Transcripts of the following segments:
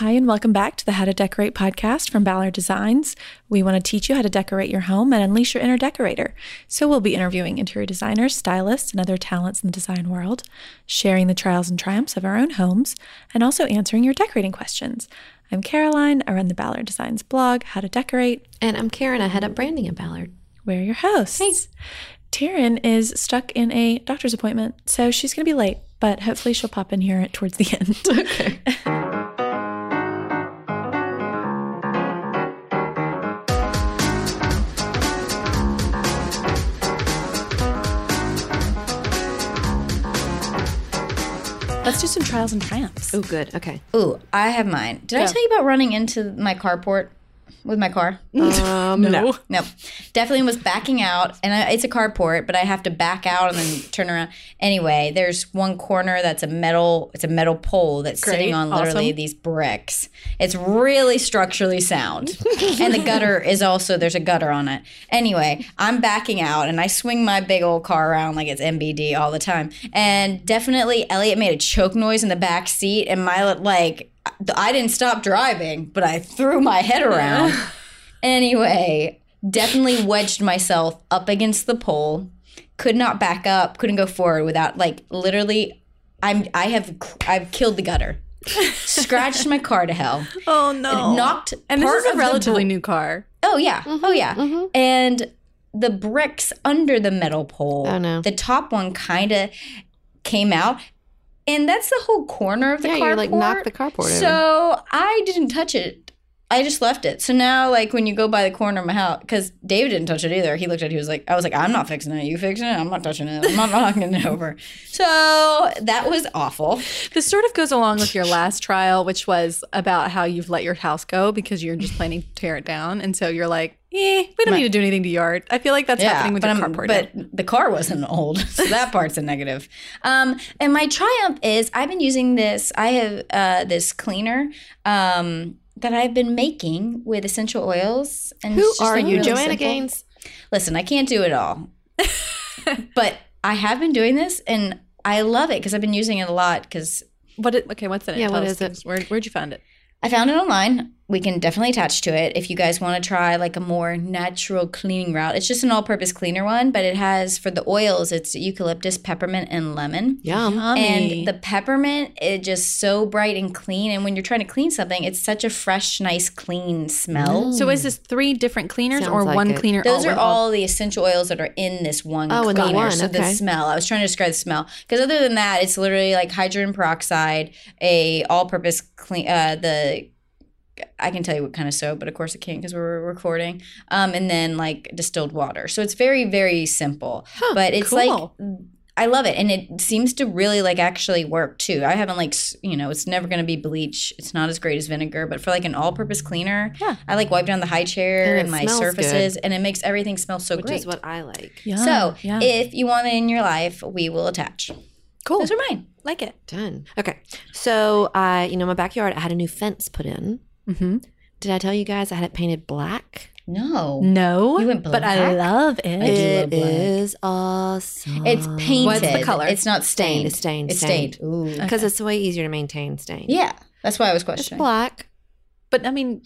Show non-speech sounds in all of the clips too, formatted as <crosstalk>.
Hi, and welcome back to the How to Decorate podcast from Ballard Designs. We want to teach you how to decorate your home and unleash your inner decorator. So, we'll be interviewing interior designers, stylists, and other talents in the design world, sharing the trials and triumphs of our own homes, and also answering your decorating questions. I'm Caroline. I run the Ballard Designs blog, How to Decorate. And I'm Karen. I head up branding at Ballard. We're your hosts. Hey. Taryn is stuck in a doctor's appointment, so she's going to be late, but hopefully she'll pop in here towards the end. <laughs> Okay. <laughs> Let's do some trials and triumphs. Oh, good. Okay. Ooh, I have mine. Did I tell you about running into my carport with my car? Um, <laughs> no. No, definitely was backing out, and I, it's a carport, but I have to back out and then turn around. Anyway, there's one corner that's a metal. It's a metal pole that's Great, sitting on literally awesome. these bricks. It's really structurally sound, <laughs> and the gutter is also there's a gutter on it. Anyway, I'm backing out, and I swing my big old car around like it's MBD all the time, and definitely Elliot made a choke noise in the back seat, and my like. I didn't stop driving, but I threw my head around. <laughs> Anyway, definitely wedged myself up against the pole. Could not back up. Couldn't go forward without like literally. I'm. I have. I've killed the gutter. <laughs> Scratched my car to hell. Oh, no. Knocked. and this is a relatively new car. Oh yeah. Oh mm-hmm, yeah. Mm-hmm. And the bricks under the metal pole. Oh, no. The top one kind of came out. And that's the whole corner of the Yeah, carport. you're like, knock the carport over. So I didn't touch it. I just left it. So now, like when you go by the corner of my house, because David didn't touch it either. He looked at it. He was like, I was like, I'm not fixing it. You fixing it? I'm not touching it. I'm not <laughs> knocking it over. So that was awful. This sort of goes along with your last trial, which was about how you've let your house go because you're just planning to tear it down. And so you're like, eh, we don't need to do anything to yard. I feel like that's happening with your carport. But the car wasn't old, <laughs> so that part's a negative. Um, and my triumph is I've been using this. I have uh, this cleaner um, that I've been making with essential oils. And Who it's are you? really Joanna simple. Gaines? Listen, I can't do it all, <laughs> but I have been doing this, and I love it because I've been using it a lot. Because what? It, okay, what's in it? Yeah, Tell what us, is Where, where'd you find it? I found it online. We can definitely attach to it if you guys want to try like a more natural cleaning route. It's just an all-purpose cleaner one, but it has for the oils, it's eucalyptus, peppermint, and lemon. Yum. And the peppermint is just so bright and clean. And when you're trying to clean something, it's such a fresh, nice, clean smell. so is this three different cleaners Sounds or like one it. cleaner? Those all are in all the essential oils that are in this one Oh, in the cleaner. one, So the smell. I was trying to describe the smell because other than that, it's literally like hydrogen peroxide, a all-purpose clean. Uh, the I can tell you what kind of soap, but of course I can't because we're recording. Um, and then like distilled water. So it's very very simple, but it's cool. like. I love it, and it seems to really like actually work too. I haven't like you know, it's never going to be bleach. It's not as great as vinegar, but for like an all-purpose cleaner, Yeah. I like wipe down the high chair And and, my smells good. surfaces, and it makes everything smell so Which great. is what I like. Yum, so yeah. if you want it in your life, we will attach. cool. Those are mine. like it. Done. Okay. So, I, you know, my backyard, I had a new fence put in. Mm-hmm. Did I tell you guys I had it painted black? No, No, You went black. but I love it. do love It black. is awesome. it's painted. What's the color? It's not stained. It's stained, It's stained. stained. Ooh. because it's way easier to maintain stain. Yeah, that's why I was It's questioning. black. But I mean,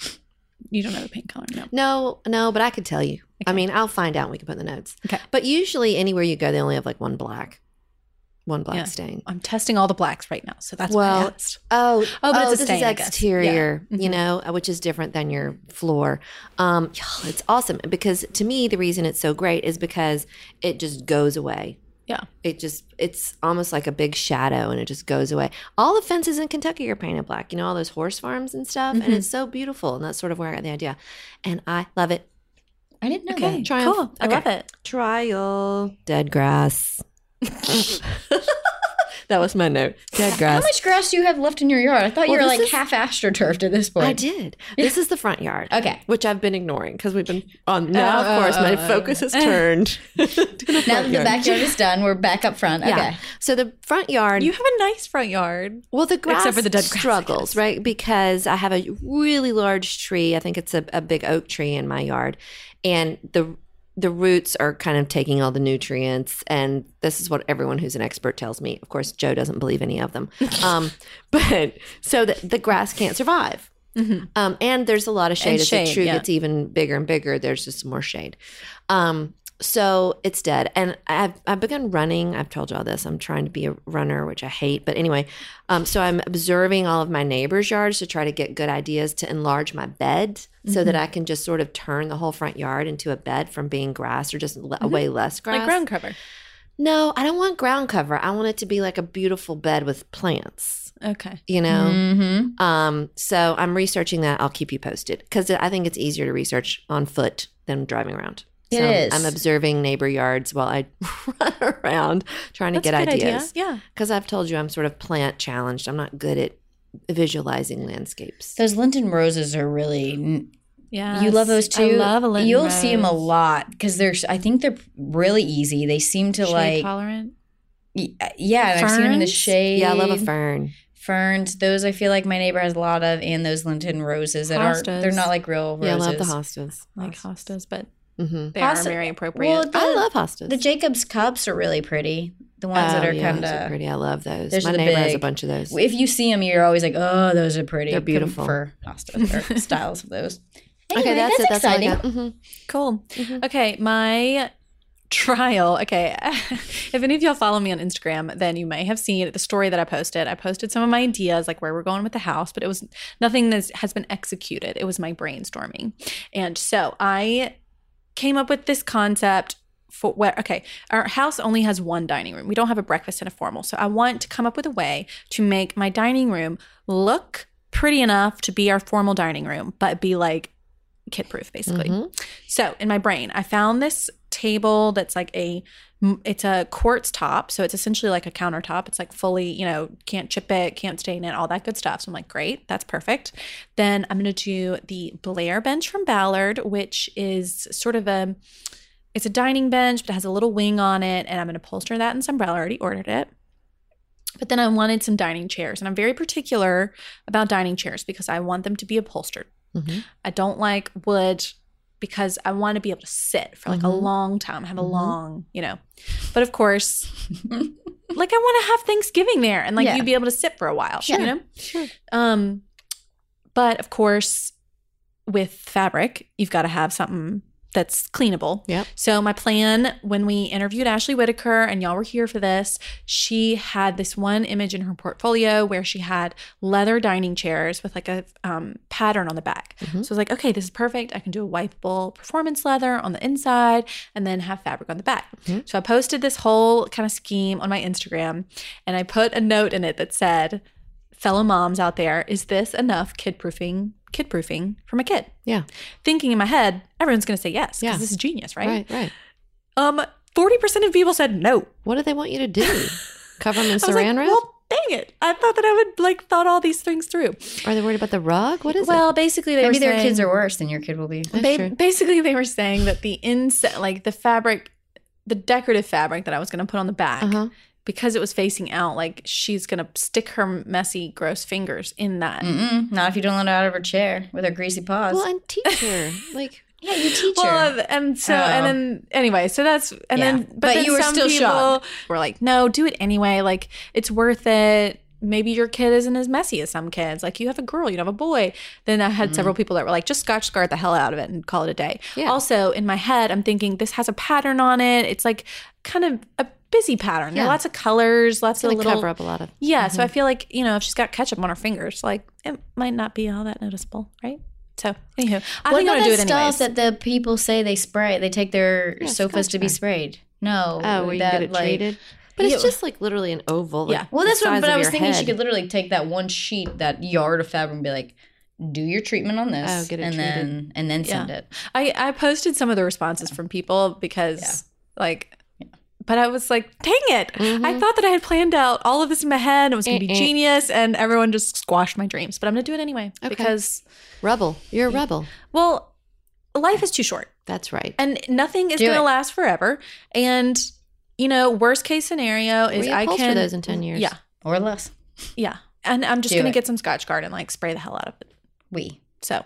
you don't know the paint color, no. No, no, but I could tell you. I mean, I'll find out and we can put in the notes. Okay. But usually, anywhere you go, they only have like one black, one black Yeah. stain. I'm testing all the blacks right now, so that's Well. <laughs> Oh, Oh, but it's a this is exterior, Yeah. you Mhm. know, uh, which is different than your floor. Um, <sighs> it's awesome because to me, the reason it's so great is because it just goes away. Yeah. It just, it's almost like a big shadow and it just goes away. All the fences in Kentucky are painted black, you know, all those horse farms and stuff. Mhm. And it's so beautiful. And that's sort of where I got the idea. And I love it. I didn't know Okay, that. Triumph. cool. I Okay. love it. Trial. Dead grass. <laughs> that was my note. Dead grass. How much grass do you have left in your yard? I thought Well, you were like is- half astroturfed at this point. I did. This is the front yard. Okay. Which I've been ignoring because we've been on. Oh, now, Oh, of course, my oh, oh. focus has oh. <laughs> turned. <laughs> to Now front that the backyard is done, we're back up front. Yeah. Okay. So the front yard. You have a nice front yard. well, the grass Except for the dead grass, struggles, guess. right? Because I have a really large tree. I think it's a, a big oak tree in my yard, and the the roots are kind of taking all the nutrients, and this is what everyone who's an expert tells me. Of course, Joe doesn't believe any of them. <laughs> Um, but so that the grass can't survive. Um, and there's a lot of shade. And As shade, the tree yeah. gets even bigger and bigger, there's just more shade. Um, so it's dead. And I've, I've begun running. I've told you all this. I'm trying to be a runner, which I hate. But anyway, um, so I'm observing all of my neighbors' yards to try to get good ideas to enlarge my bed so Mm-hmm. that I can just sort of turn the whole front yard into a bed from being grass or just le- way less grass. Mm-hmm. Like ground cover. No, I don't want ground cover. I want it to be like a beautiful bed with plants. Okay. You know. Mm-hmm. Um, so I'm researching that. I'll keep you posted because I think it's easier to research on foot than driving around. It so is. I'm observing neighbor yards while I <laughs> run around trying to That's get a good ideas. idea. Yeah. Because I've told you I'm sort of plant challenged. I'm not good at visualizing landscapes. Those Lenten roses are really. Yeah. You love those too. I love a Lenten You'll see them a lot because they're. I think they're really easy. They seem to Shade like. tolerant. Uh, yeah, and I've seen them in the shade. Yeah, I love a fern. ferns. Those I feel like my neighbor has a lot of, and those Lenten roses that aren't. They're not like real roses. Yeah, I love the hostas. Like hostas, but hmm they Hosta- are very appropriate. Well, the, I love hostas. the Jacob's cups are really pretty. The ones that Oh, are yeah, kind of. pretty. I love those. Those My are the neighbor has a bunch of those. If you see them, you're always like, "Oh, those are pretty." They're beautiful. for hostas or <laughs> styles of those. okay, Anyway, that's, it. That's all I exciting. got. Mhm. Cool. Mhm. Okay, my trial. Okay, <laughs> if any of y'all follow me on Instagram, then you may have seen the story that I posted. I posted some of my ideas, like where we're going with the house, but it was nothing that has been executed. It was my brainstorming, and so I came up with this concept. For where okay, our house only has one dining room. We don't have a breakfast and a formal. So I want to come up with a way to make my dining room look pretty enough to be our formal dining room, but be like kid proof basically. Mhm. So in my brain, I found this table that's like a it's a quartz top, so it's essentially like a countertop. It's like fully, you know, can't chip it, can't stain it, all that good stuff. So I'm like, great, that's perfect. Then I'm gonna do the Blair bench from Ballard, which is sort of a it's a dining bench, but it has a little wing on it, and I'm gonna upholster that in some umbrella. I already ordered it. But then I wanted some dining chairs, and I'm very particular about dining chairs because I want them to be upholstered. Mhm. I don't like wood because I want to be able to sit for like a Mhm. long time, have a Mhm. long, you know. But of course, <laughs> like I want to have Thanksgiving there and like Yeah. you be able to sit for a while, Sure. you know. Sure. Um, but of course, with fabric, you've got to have something that's cleanable. Yep. So my plan when we interviewed Ashley Whitaker and y'all were here for this, she had this one image in her portfolio where she had leather dining chairs with like a um, pattern on the back. Mhm. So I was like, okay, this is perfect. I can do a wipeable performance leather on the inside and then have fabric on the back. Mhm. So I posted this whole kind of scheme on my Instagram and I put a note in it that said, fellow moms out there, is this enough kid proofing? Kid proofing for my kid. Yeah. Thinking in my head, everyone's going to say yes because Yeah. this is genius, right? Right. Right. Um, forty percent of people said no. What do they want you to do? <laughs> Cover them in I was like, saran wrap? well, dang it! I thought that I would like thought all these things through. Are they worried about the rug? What is it? Well, basically, they Maybe were their saying, kids are worse than your kid will be. That's ba- true. basically they were saying that the inside, like the fabric, the decorative fabric that I was going to put on the back, it? Huh. because it was facing out, like she's going to stick her messy, gross fingers in that. Mm-mm, not if you don't let her out of her chair with her greasy paws. Well, and teacher, <laughs> like yeah, you teach her. Well, and so Oh. and then anyway, so that's and Yeah. then but, But then you were some still people shocked. Were like, no, do it anyway. Like it's worth it. Maybe your kid isn't as messy as some kids. Like you have a girl, you don't have a boy. Then I had several mm-hmm. people that were like, just Scotchgard the hell out of it and call it a day. Yeah. Also, in my head, I'm thinking this has a pattern on it. It's like kind of a busy pattern. There are Yeah. lots of colors, lots it's of little cover up a lot of. yeah, so I mm-hmm. feel like, you know, if she's got ketchup on her fingers, like it might not be all that noticeable, right? So, anywho, I what think about I'm gonna do that it stuff that the people say they spray? They take their Yeah, sofas to be sprayed. No, Oh, where you that, get it like- treated. But it's just like literally an oval. like Yeah. Well, the that's what. But I was your thinking she could literally take that one sheet, that yard of fabric, and be like, "Do your treatment on this, Oh, get it and treated. then and then send Yeah. it." I, I posted some of the responses from people because, like, but I was like, dang it. I Mhm. thought that I had planned out all of this in my head. It was going to be eh. genius, and everyone just squashed my dreams. But I'm going to do it anyway Okay. because, rebel. You're a rebel. well, life is too short. That's right. and nothing is going to last forever. And you know, worst case scenario is I Reupholster can those in 10 years. Yeah, Or less. yeah, and I'm just going to get some Scotchgard and like spray the hell out of it. We. So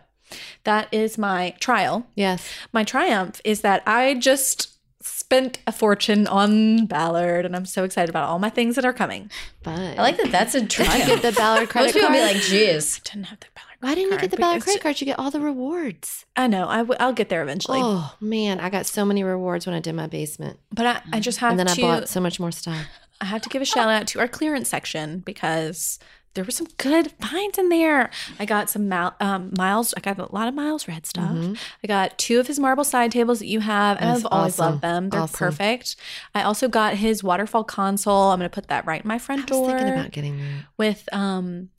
That is my trial. Yes. My triumph is that I just spent a fortune on Ballard, and I'm so excited about all my things that are coming. But I like that. That's a Did triumph. you get the Ballard <laughs> credit Most people card? be like, "Jizz." Didn't have the Ballard. Why didn't you get the Ballard credit ju- card? You get all the rewards. I know. I w- I'll get there eventually. Oh man, I got so many rewards when I did my basement, But I, I just have and then to. I bought so much more stuff. I have to give a shout out to our clearance section because there were some good finds in there. I got some um, Miles. I got a lot of Miles Redd stuff. I got two of his marble side tables that you have, and Mm-hmm. That's I've always awesome. loved them. They're Awesome. perfect. I also got his waterfall console. I'm going to put that right in my front I was door thinking about getting that. with um.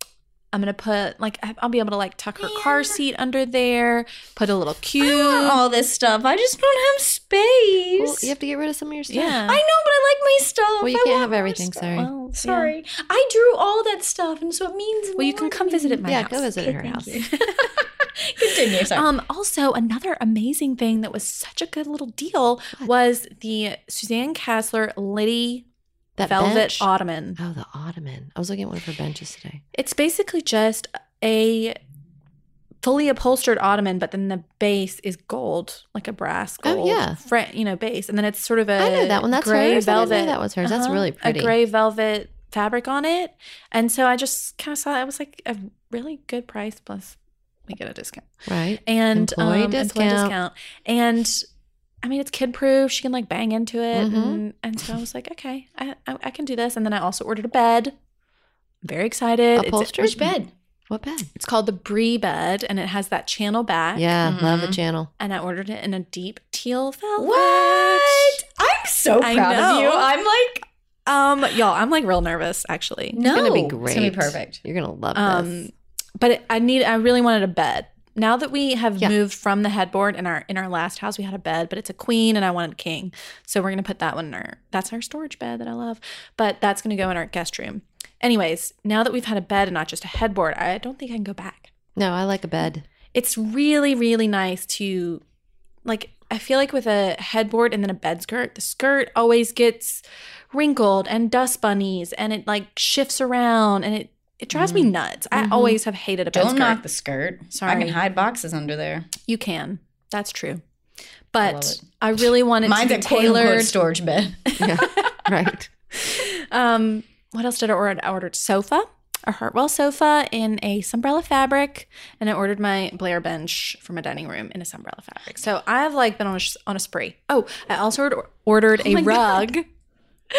I'm gonna put like I- I'll be able to like tuck her car seat under there, put a little cube. I want all this stuff. I just don't have space. Well, you have to get rid of some of your stuff. Yeah. I know, but I like my stuff. Well, you I can't want have more everything, stuff. sorry. Well, yeah. Sorry, I drew all that stuff, and so it means. Well, you can come visit at my yeah, house. go visit at her Thank house. you. <laughs> <laughs> Continue. Sorry. Um, also, another amazing thing that was such a good little deal was the Suzanne Kasler Liddy That Velvet bench. Ottoman. Oh, the ottoman. I was looking at one of her benches today. It's basically just a fully upholstered ottoman, but then the base is gold, like a brass Oh, gold, yeah. fre- you know, base, and then it's sort of a I know that one. That's gray hers. I didn't know velvet. that was hers. That's Uh-huh. really pretty. A gray velvet fabric on it, and so I just kind of saw it was like a really good price plus we get a discount. Right. and Employee um, discount. employee discount. And I mean, it's kid proof. She can like bang into it, Mhm. and, and so I was like, okay, I, I I can do this. And then I also ordered a bed. I'm very excited. It's, Upholstered? Which bed? What bed? it's called the Brie bed, and it has that channel back. Yeah, love the Mhm. channel. And I ordered it in a deep teal velvet. What? I'm so I proud of you. I'm like, Um, y'all, I'm like real nervous actually. no, it's gonna be great. It's gonna be perfect. You're gonna love Um, this. but it, I need. I really wanted a bed. Now that we have Yeah. moved from the headboard in our in our last house, we had a bed, but it's a queen, and I wanted a king, so we're gonna put that one in our. That's our storage bed that I love, but that's gonna go in our guest room. Anyways, now that we've had a bed and not just a headboard, I don't think I can go back. No, I like a bed. It's really really nice to, like, I feel like with a headboard and then a bed skirt, the skirt always gets wrinkled and dust bunnies, and it like shifts around, and it it drives me nuts. I Mhm. always have hated a bed Don't skirt. knock the skirt. Sorry. I can hide boxes under there. You can. That's true. But it. I, really want it Mine's to a be quote tailored. storage bed. <laughs> Yeah, right. Um, what else did I order? I ordered sofa, a Hartwell sofa in a Sunbrella fabric, and I ordered my Blair bench for my dining room in a Sunbrella fabric. So I've like been on a, on a spree. Oh, I also ordered, ordered a rug.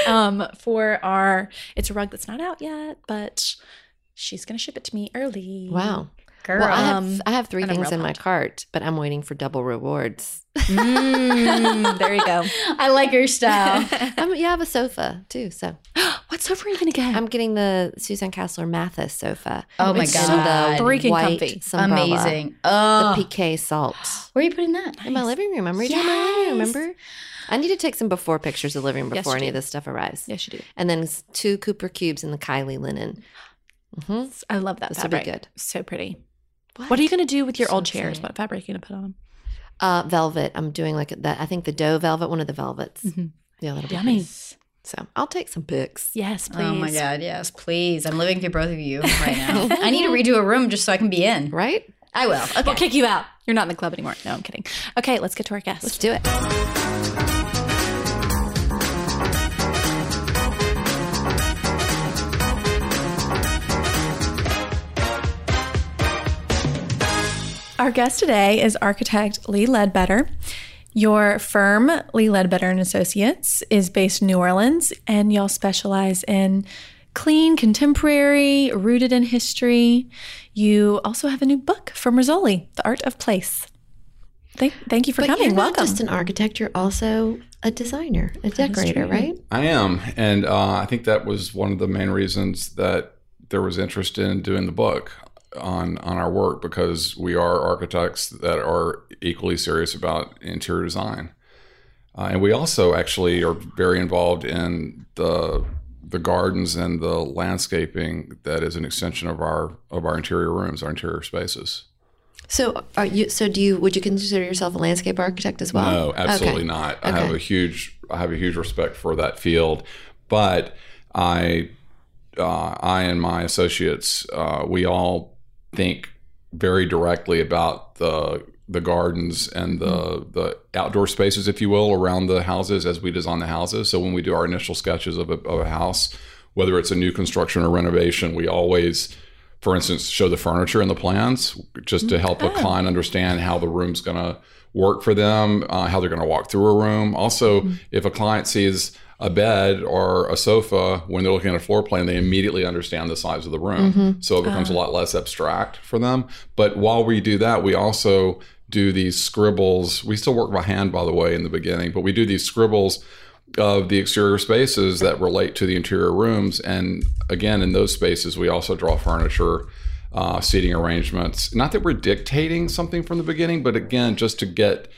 Um, for our, it's a rug that's not out yet, but she's gonna ship it to me early. Wow. Girl. Well, I have Um, I have three and things in my cart, but I'm waiting for double rewards. Mm, there you go. <laughs> I like your style. <laughs> um, yeah, I have a sofa too. So <gasps> what sofa are you gonna get? I'm getting the Suzanne Kasler Mathis sofa. Oh my It's god. so the freaking white comfy. Sunbrella, Amazing. The Oh. PK salt Where are you putting that? in my living room. I'm redoing my living room. Remember? I need to take some before pictures of the living room before you any do. of this stuff arrives. yes, you do. And then two Cooper cubes in the Kylie linen. Hmm I love that This will be fabric. good. So pretty. What are you going to do with your So old chairs? excited. What fabric are you going to put on them? Uh, velvet. I'm doing like that. I think the doe velvet, one of the velvets. Mhm. Yeah, that'll be Yummy. pretty. So I'll take some pics. Yes, please. Oh my god, yes, please. I'm living through both of you right now. <laughs> I need to redo a room just so I can be in. Right? I will. Okay. We'll kick you out. You're not in the club anymore. No, I'm kidding. Okay, let's get to our guest. Let's do it. Our guest today is architect Lee Ledbetter. Your firm, Lee Ledbetter and Associates, is based in New Orleans, and y'all specialize in clean, contemporary, rooted in history. You also have a new book from Rizzoli, The Art of Place. Thank, thank you for But coming. you're not Welcome. just an architect, you're also a designer, a decorator, right? I am, and uh, I think that was one of the main reasons that there was interest in doing the book on on our work because we are architects that are equally serious about interior design, uh, and we also actually are very involved in the the gardens and the landscaping that is an extension of our of our interior rooms, our interior spaces. So are you so do you would you consider yourself a landscape architect as well? No, absolutely Okay. not. I have a huge I have a huge respect for that field, but I uh, I and my associates uh, we all think very directly about the the gardens and the mm-hmm. the outdoor spaces, if you will, around the houses as we design the houses. So when we do our initial sketches of a, of a house, whether it's a new construction or renovation, we always, for instance, show the furniture and the plans just to help a mm-hmm. client understand how the room's going to work for them, uh, how they're going to walk through a room. Also, mm-hmm. if a client sees a bed or a sofa when they're looking at a floor plan, they immediately understand the size of the room. So it becomes a lot less abstract for them. But while we do that, we also do these scribbles. We still work by hand, by the way, in the beginning, but we do these scribbles of the exterior spaces that relate to the interior rooms. And again, in those spaces, we also draw furniture, uh, seating arrangements. Not that we're dictating something from the beginning, but again, just to get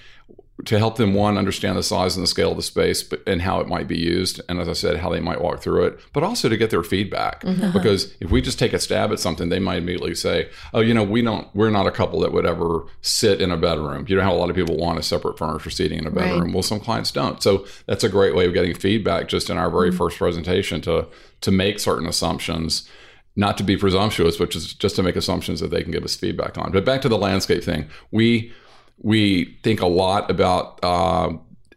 to help them one understand the size and the scale of the space but, and how it might be used and as i said how they might walk through it but also to get their feedback. Mm-hmm. Uh-huh. Because if we just take a stab at something they might immediately say oh you know we don't we're not a couple that would ever sit in a bedroom. You know how a lot of people want a separate furniture seating in a bedroom. Well some clients don't. So that's a great way of getting feedback just in our very mm-hmm. first presentation to to make certain assumptions not to be presumptuous, which is just to make assumptions that they can give us feedback on. But back to the landscape thing, we we think a lot about uh,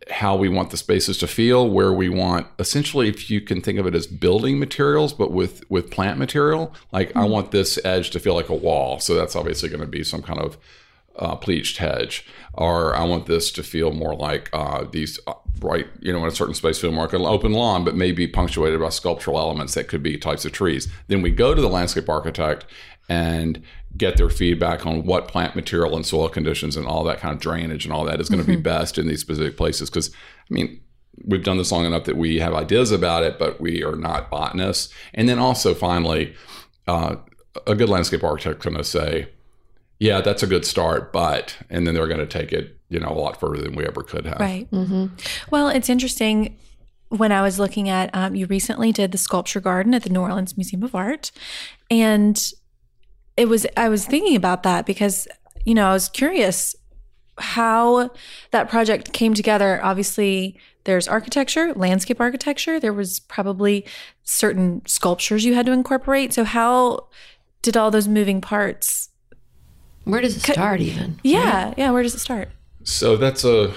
how we want the spaces to feel, where we want essentially, if you can think of it as building materials, but with with plant material. Like I want this edge to feel like a wall, so that's obviously going to be some kind of uh, pleached hedge, or I want this to feel more like uh, these uh, right, you know, in a certain space feel more like an open lawn, but maybe punctuated by sculptural elements that could be types of trees. Then we go to the landscape architect and get their feedback on what plant material and soil conditions and all that kind of drainage and all that is going to be best in these specific places. Because I mean, we've done this long enough that we have ideas about it, but we are not botanists. And then also, finally, uh, a good landscape architect is going to say, "Yeah, that's a good start," but and then they're going to take it, you know, a lot further than we ever could have. Right. Mm-hmm. Well, it's interesting. When I was looking at, um, you recently did the sculpture garden at the New Orleans Museum of Art, and it was I was thinking about that because you know I was curious how that project came together. Obviously, there's architecture, landscape architecture. There was probably certain sculptures you had to incorporate. So how did all those moving parts? Where does it start even? Yeah, yeah. Where does it start? So that's a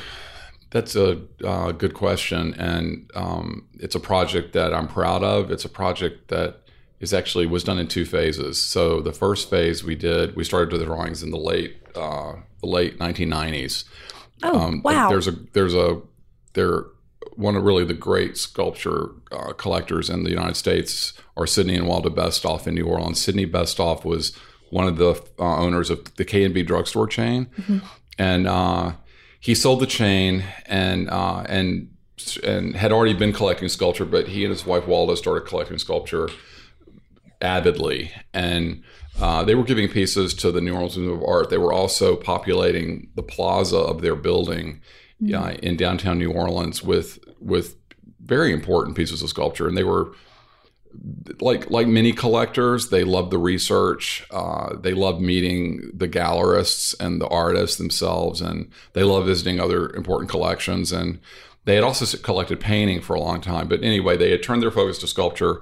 that's a uh, good question, and um, it's a project that I'm proud of. It's a project that is actually was done in two phases. So the first phase we did, we started with the drawings in the late uh, the late 1990s. Oh, wow. There's a there's a there one of really the great sculpture uh, collectors in the United States are Sydney and Walda Besthoff in New Orleans. Sydney Besthoff was one of the uh, owners of the K and B drugstore chain, and uh, he sold the chain and uh, and and had already been collecting sculpture, but he and his wife Walda started collecting sculpture avidly, and uh, they were giving pieces to the New Orleans Museum of Art. They were also populating the plaza of their building uh, in downtown New Orleans with with very important pieces of sculpture, and they were like like many collectors. They loved the research. Uh, they loved meeting the gallerists and the artists themselves, and they loved visiting other important collections. And they had also collected painting for a long time. But anyway, they had turned their focus to sculpture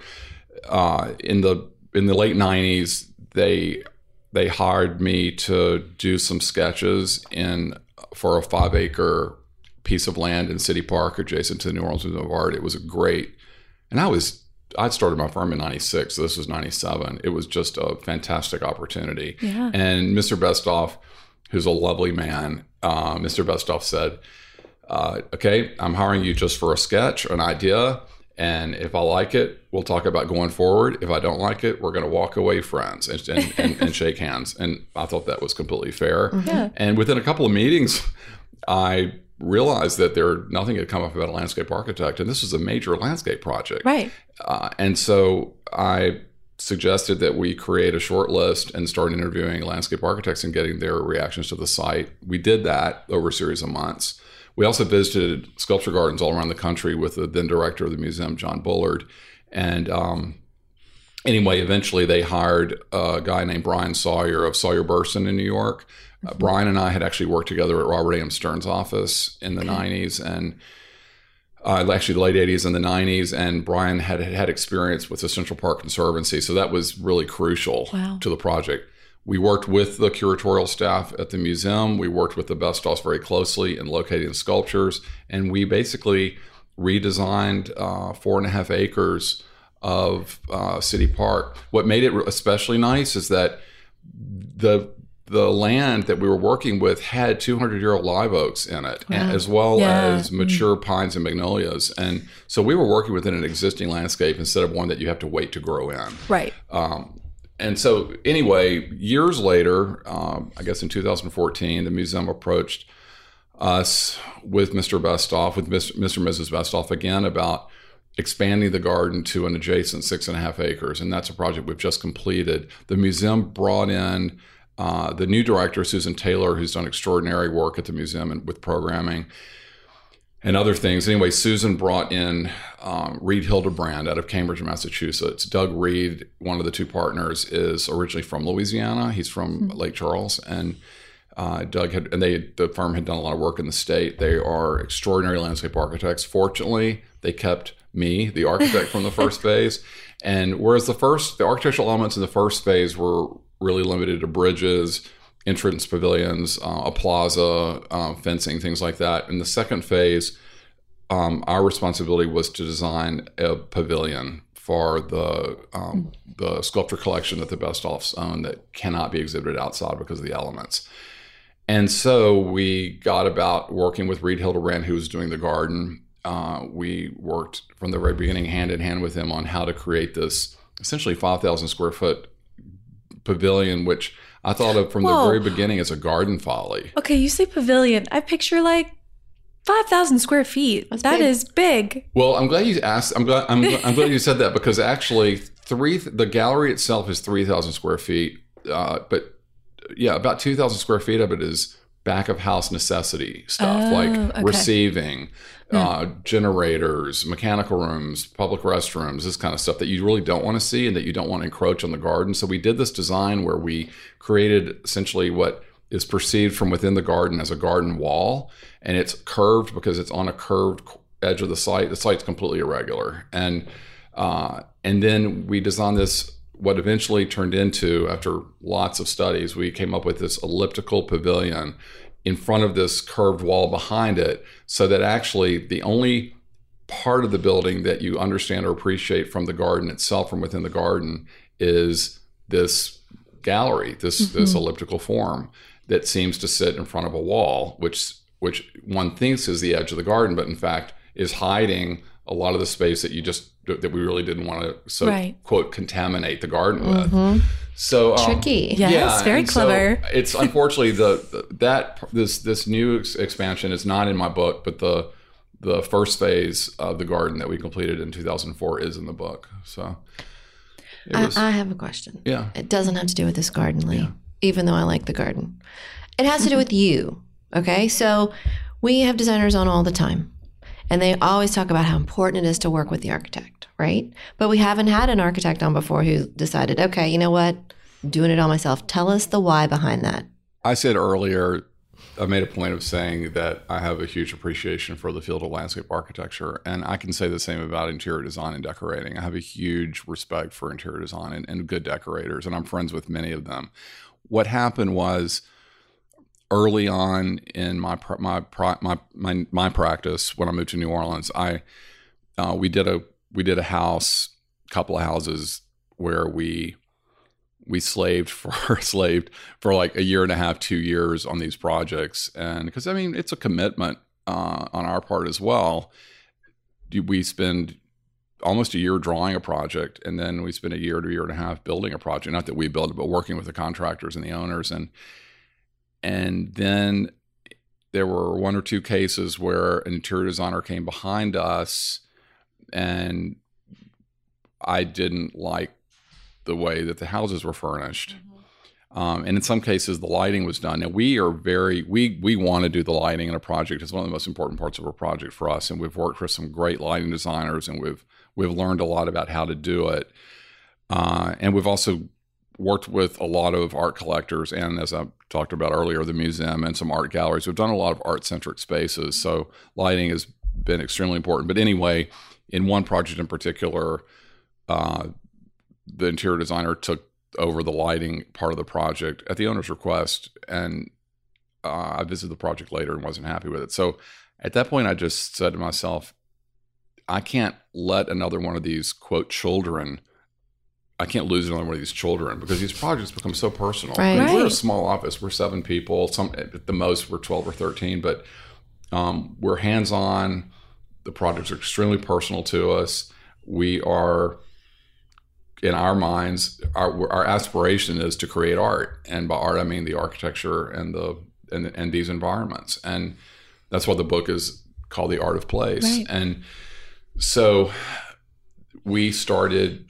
uh, in the in the late '90s. They they hired me to do some sketches in for a five acre piece of land in City Park adjacent to the New Orleans Museum of Art. It was a great, and I was I'd started my firm in '96, so this was '97. It was just a fantastic opportunity. Yeah. And Mr. Besthoff, who's a lovely man, uh, Mr. Besthoff said, uh, "Okay, I'm hiring you just for a sketch, an idea." And if I like it, we'll talk about going forward. If I don't like it, we're going to walk away friends and, and, and, and <laughs> shake hands. And I thought that was completely fair. Yeah. And within a couple of meetings, I realized that there nothing had come up about a landscape architect, and this was a major landscape project. Right. Uh, and so I suggested that we create a short list and start interviewing landscape architects and getting their reactions to the site. We did that over a series of months. We also visited sculpture gardens all around the country with the then director of the museum, John Bullard. And um, anyway, eventually they hired a guy named Brian Sawyer of Sawyer Berson in New York. Uh, Brian and I had actually worked together at Robert A.M. Stern's office in the 90s and uh, actually the late 80s and the 90s. And Brian had had experience with the Central Park Conservancy. So that was really crucial Wow. to the project. We worked with the curatorial staff at the museum. We worked with the Besthoffs very closely in locating the sculptures, and we basically redesigned uh, four and a half acres of uh, City Park. What made it especially nice is that the the land that we were working with had 200 year old live oaks in it, and, as well Yeah. as mature pines and magnolias. And so we were working within an existing landscape instead of one that you have to wait to grow in. Right. Um, and so, anyway, years later, um, I guess in 2014, the museum approached us with Mr. Besthoff, with Mr. Mr. and Mrs. Besthoff again about expanding the garden to an adjacent six and a half acres. And that's a project we've just completed. The museum brought in uh, the new director, Susan Taylor, who's done extraordinary work at the museum and with programming and other things. Anyway, Susan brought in um, Reed Hilderbrand out of Cambridge, Massachusetts. Doug Reed, one of the two partners, is originally from Louisiana. He's from Lake Charles, and uh, Doug had and they the firm had done a lot of work in the state. They are extraordinary landscape architects. Fortunately, they kept me, the architect, from the <laughs> first phase. And whereas the first, the architectural elements in the first phase were really limited to bridges, entrance pavilions, uh, a plaza, uh, fencing, things like that. In the second phase, um, our responsibility was to design a pavilion for the um, the sculpture collection that the Besthoffs own that cannot be exhibited outside because of the elements. And so we got about working with Reed Hilderbrand, who was doing the garden. Uh, we worked from the very beginning hand in hand with him on how to create this essentially 5,000 square foot pavilion, which I thought of from Whoa. the very beginning as a garden folly. Okay, you say pavilion. I picture like 5,000 square feet. That's That big. is big. Well, I'm glad you asked. I'm glad. I'm, I'm glad you said that because actually, three. The gallery itself is three thousand square feet, uh, but yeah, about two thousand square feet of it is back of house necessity stuff Oh, like okay. receiving, uh, generators, mechanical rooms, public restrooms, this kind of stuff that you really don't want to see and that you don't want to encroach on the garden. So we did this design where we created essentially what is perceived from within the garden as a garden wall, and it's curved because it's on a curved edge of the site. The site's completely irregular, and uh, and then we designed this. What eventually turned into, after lots of studies, we came up with this elliptical pavilion in front of this curved wall behind it, so that actually the only part of the building that you understand or appreciate from the garden itself, from within the garden, is this gallery, this mm-hmm. this elliptical form that seems to sit in front of a wall, which which one thinks is the edge of the garden, but in fact is hiding a lot of the space that you just that we really didn't want to so Right. quote contaminate the garden with. Mm-hmm. So um, Tricky. Yes, very and so clever. it's unfortunately the, the that this this new ex- expansion is not in my book, but the the first phase of the garden that we completed in 2004 is in the book. So it was I, I have a question. yeah. It doesn't have to do with this garden, Lee, even though I like the garden. It has to do with you. Okay. So we have designers on all the time, and they always talk about how important it is to work with the architect, right? But we haven't had an architect on before who decided, okay, you know what? Doing it all myself. Tell us the why behind that. I said earlier, I made a point of saying that I have a huge appreciation for the field of landscape architecture, and I can say the same about interior design and decorating. I have a huge respect for interior design and, and good decorators, and I'm friends with many of them. What happened was early on in my my my my, my practice when I moved to New Orleans, I uh, we did a we did a house, couple of houses where we we slaved for <laughs> slaved for like a year and a half, two years on these projects, and because I mean it's a commitment uh, on our part as well. We spend almost a year drawing a project, and then we spend a year to a year and a half building a project. Not that we build it, but working with the contractors and the owners, and and then there were one or two cases where an interior designer came behind us, and I didn't like the way that the houses were furnished. Um, and in some cases, the lighting was done. Now we are very we we want to do the lighting in a project. It's one of the most important parts of a project for us, and we've worked with some great lighting designers, and we've we've learned a lot about how to do it. Uh, and we've also worked with a lot of art collectors, and as I talked about earlier, the museum and some art galleries. We've done a lot of art centric spaces, so lighting has been extremely important. But anyway, in one project in particular, uh, the interior designer took over the lighting part of the project at the owner's request, and uh, I visited the project later and wasn't happy with it. So at that point, I just said to myself, I can't let another one of these quote children. I can't lose another one of these children because these projects become so personal. Right. I mean, We're a small office. We're seven people. Some at the most we're twelve or thirteen, but um, we're hands on. The projects are extremely personal to us. We are, in our minds, our our aspiration is to create art, and by art I mean the architecture and the and and these environments, and that's why the book is called the art of place. Right. And so we started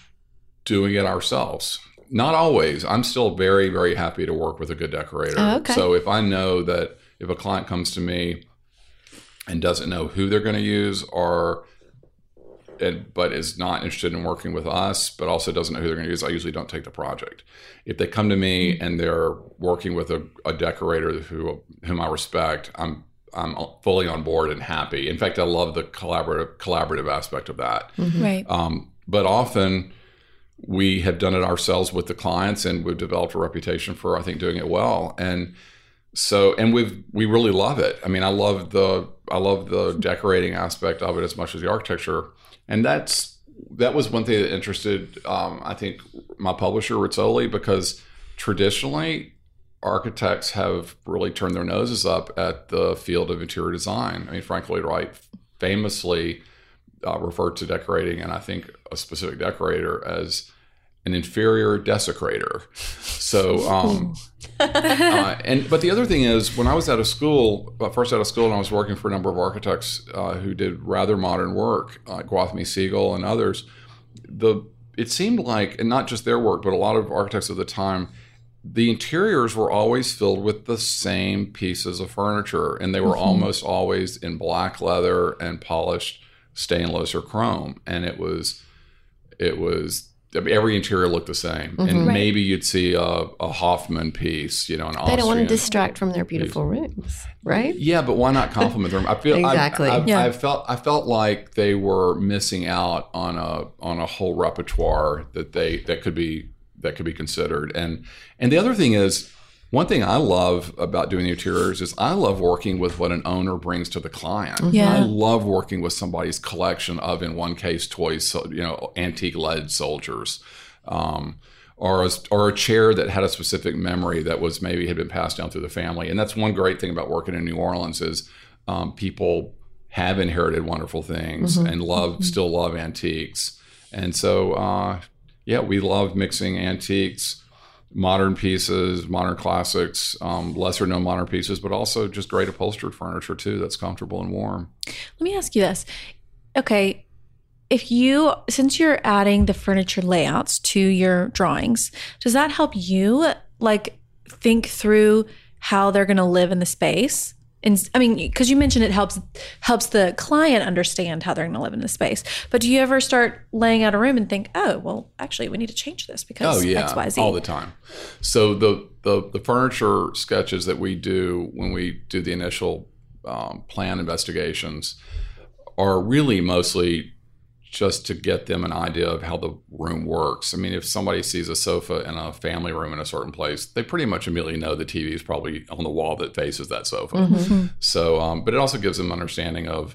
doing it ourselves. Not always. I'm still very, very happy to work with a good decorator. Oh, okay. So if I know that if a client comes to me and doesn't know who they're going to use or and, but is not interested in working with us, but also doesn't know who they're going to use, I usually don't take the project. If they come to me and they're working with a, a decorator who whom I respect, I'm I'm fully on board and happy. In fact, I love the collaborative collaborative aspect of that. Right. Um, but often we have done it ourselves with the clients, and we've developed a reputation for I think doing it well. And so, and we've we really love it. I mean, I love the I love the decorating aspect of it as much as the architecture, and that's that was one thing that interested um, I think my publisher Rizzoli because traditionally architects have really turned their noses up at the field of interior design. I mean, Frank Lloyd Wright famously uh, referred to decorating, and I think a specific decorator as an inferior desecrator. So, um, uh, <laughs> and but the other thing is, when I was out of school, uh, first out of school, and I was working for a number of architects uh, who did rather modern work, uh, Gwathmey Siegel and others. The it seemed like, and not just their work, but a lot of architects of the time, the interiors were always filled with the same pieces of furniture, and they were almost always in black leather and polished stainless or chrome, and it was it was every interior looked the same, and mm-hmm. Right. maybe you'd see a, a Hoffmann piece, you know, an They don't want to distract from their beautiful rooms, right? yeah, but why not compliment them? I feel <laughs> Exactly. I, I, Yeah. I felt I felt like they were missing out on a on a whole repertoire that they that could be that could be considered. And and the other thing is, one thing I love about doing the interiors is I love working with what an owner brings to the client. Yeah. I love working with somebody's collection of, in one case, toys, so, you know, antique lead soldiers. Um, or a, or a chair that had a specific memory that was maybe had been passed down through the family. And that's one great thing about working in New Orleans is um, people have inherited wonderful things and love still love antiques. And so, uh, yeah, we love mixing antiques, modern pieces, modern classics, um, lesser known modern pieces, but also just great upholstered furniture too that's comfortable and warm. Let me ask you this. Okay, if you since you're adding the furniture layouts to your drawings, does that help you like think through how they're going to live in the space? And I mean, because you mentioned it helps helps the client understand how they're going to live in the space. But do you ever start laying out a room and think, oh, well, actually, we need to change this because Oh yeah, X, Y, Z. all the time. So the, the the furniture sketches that we do when we do the initial um, plan investigations are really mostly just to get them an idea of how the room works. I mean, if somebody sees a sofa in a family room in a certain place, they pretty much immediately know the TV is probably on the wall that faces that sofa. Mm-hmm. So, um, but it also gives them understanding of.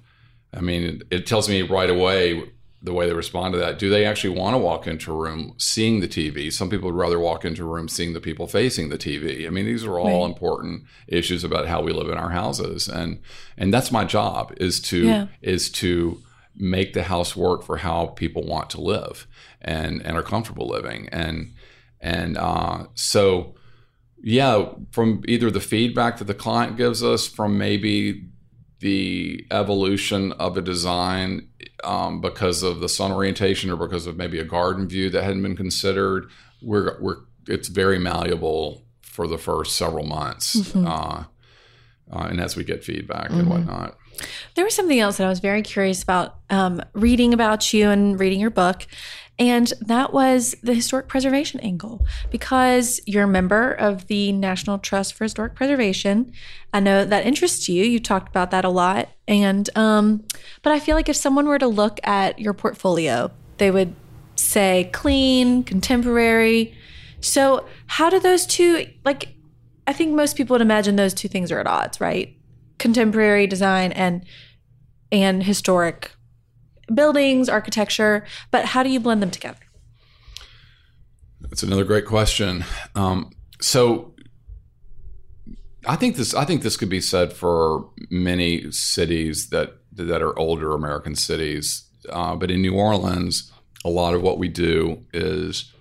I mean, it, it tells me right away the way they respond to that. Do they actually want to walk into a room seeing the TV? Some people would rather walk into a room seeing the people facing the TV. I mean, these are all Right. important issues about how we live in our houses, and and that's my job is to Yeah. is to make the house work for how people want to live and and are comfortable living. And and uh, so yeah from either the feedback that the client gives us from maybe the evolution of a design um, because of the sun orientation or because of maybe a garden view that hadn't been considered we're, we're it's very malleable for the first several months uh, uh, and as we get feedback and whatnot There was something else that I was very curious about um, reading about you and reading your book, and that was the historic preservation angle. Because you're a member of the National Trust for Historic Preservation, I know that interests you. You talked about that a lot, and um, but I feel like if someone were to look at your portfolio, they would say clean, contemporary. So, how do those two like I think most people would imagine those two things are at odds, right? Contemporary design and and historic buildings, architecture, but how do you blend them together? That's another great question. Um, so I think this I think this could be said for many cities that that are older American cities, uh, but in New Orleans, a lot of what we do is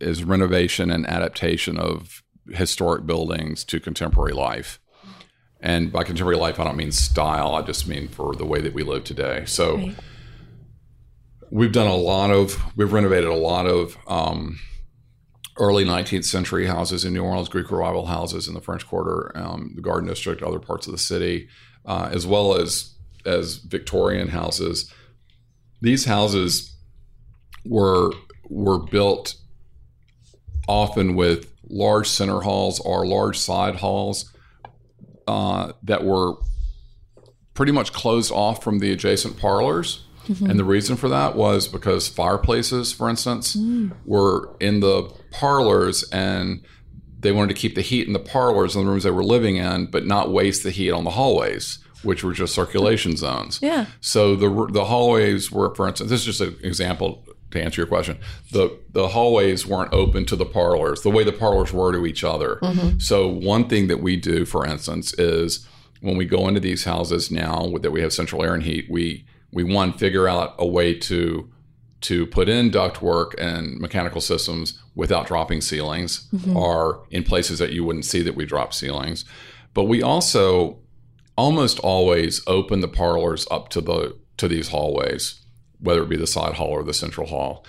is renovation and adaptation of historic buildings to contemporary life. And by contemporary life, I don't mean style. I just mean for the way that we live today. So Right. we've done a lot of, we've renovated a lot of um, early 19th century houses in New Orleans, Greek Revival houses in the French Quarter, um, the Garden District, other parts of the city, uh, as well as as Victorian houses. These houses were were built often with large center halls or large side halls uh, that were pretty much closed off from the adjacent parlors. And the reason for that was because fireplaces, for instance, were in the parlors and they wanted to keep the heat in the parlors and the rooms they were living in, but not waste the heat on the hallways, which were just circulation zones. Yeah. So the the hallways were, for instance, this is just an example to answer your question. The the hallways weren't open to the parlors the way the parlors were to each other. Mm-hmm. So one thing that we do, for instance, is when we go into these houses now that we have central air and heat, we we one figure out a way to to put in ductwork and mechanical systems without dropping ceilings mm-hmm. or in places that you wouldn't see that we drop ceilings. But we also almost always open the parlors up to the to these hallways, whether it be the side hall or the central hall.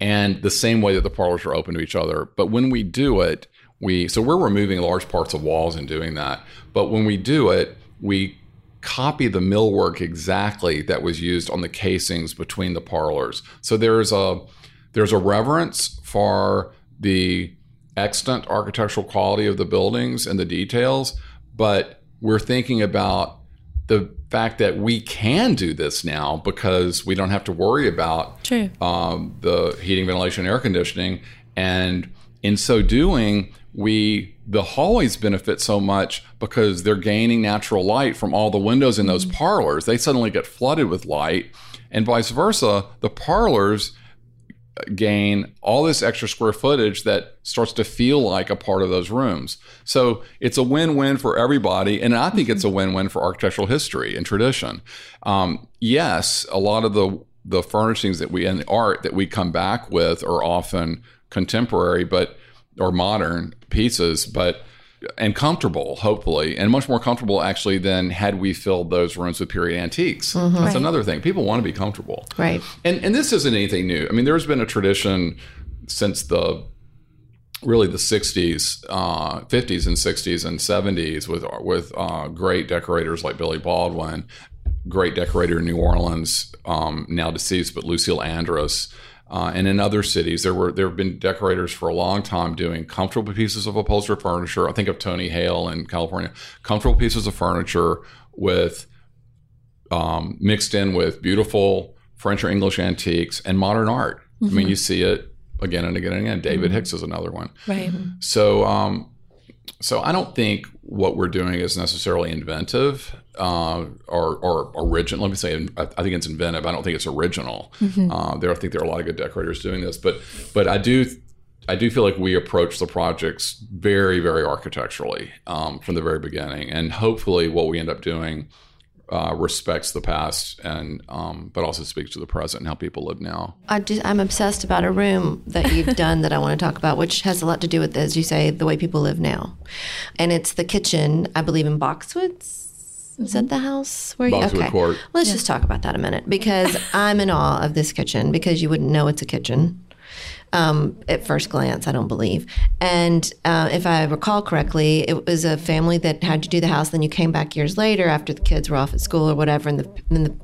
And the same way that the parlors are open to each other. But when we do it, we so we're removing large parts of walls and doing that. But when we do it, we copy the millwork exactly that was used on the casings between the parlors. So there's a there's a reverence for the extant architectural quality of the buildings and the details, but we're thinking about the fact that we can do this now because we don't have to worry about um, the heating, ventilation, air conditioning, and in so doing, we the hallways benefit so much because they're gaining natural light from all the windows in those parlors. They suddenly get flooded with light, and vice versa. The parlors gain all this extra square footage that starts to feel like a part of those rooms. So it's a win-win for everybody, and I think it's a win-win for architectural history and tradition. Um, yes, a lot of the the furnishings that we and the art that we come back with are often contemporary, but or modern pieces, but and comfortable, hopefully, and much more comfortable actually than had we filled those rooms with period antiques. That's Right. another thing. People want to be comfortable. Right. And and this isn't anything new. I mean, there's been a tradition since the really the 60s, uh, 50s and 60s and 70s with with uh, great decorators like Billy Baldwin, great decorator in New Orleans, um, now deceased, but Lucille Andrus. Uh, and in other cities, there were there have been decorators for a long time doing comfortable pieces of upholstered furniture. I think of Tony Hail in California, comfortable pieces of furniture with um, mixed in with beautiful French or English antiques and modern art. I mean, you see it again and again and again. David Hicks is another one. Right. So, um, so I don't think what we're doing is necessarily inventive uh, or, or original. Let me say, I think it's inventive. I don't think it's original. Uh, there, I think there are a lot of good decorators doing this, but but I do. I do feel like we approach the projects very, very architecturally um, from the very beginning, and hopefully, what we end up doing uh, respects the past and um, but also speaks to the present and how people live now. I just, I'm obsessed about a room that you've <laughs> done that I want to talk about, which has a lot to do with, as you say, the way people live now. And it's the kitchen, I believe, in Boxwoods. Is that the house where you? Boxwood Okay, Court. let's just talk about that a minute because <laughs> I'm in awe of this kitchen because you wouldn't know it's a kitchen um, at first glance, I don't believe. And uh, if I recall correctly, it was a family that had to do the house. Then you came back years later after the kids were off at school or whatever, and the the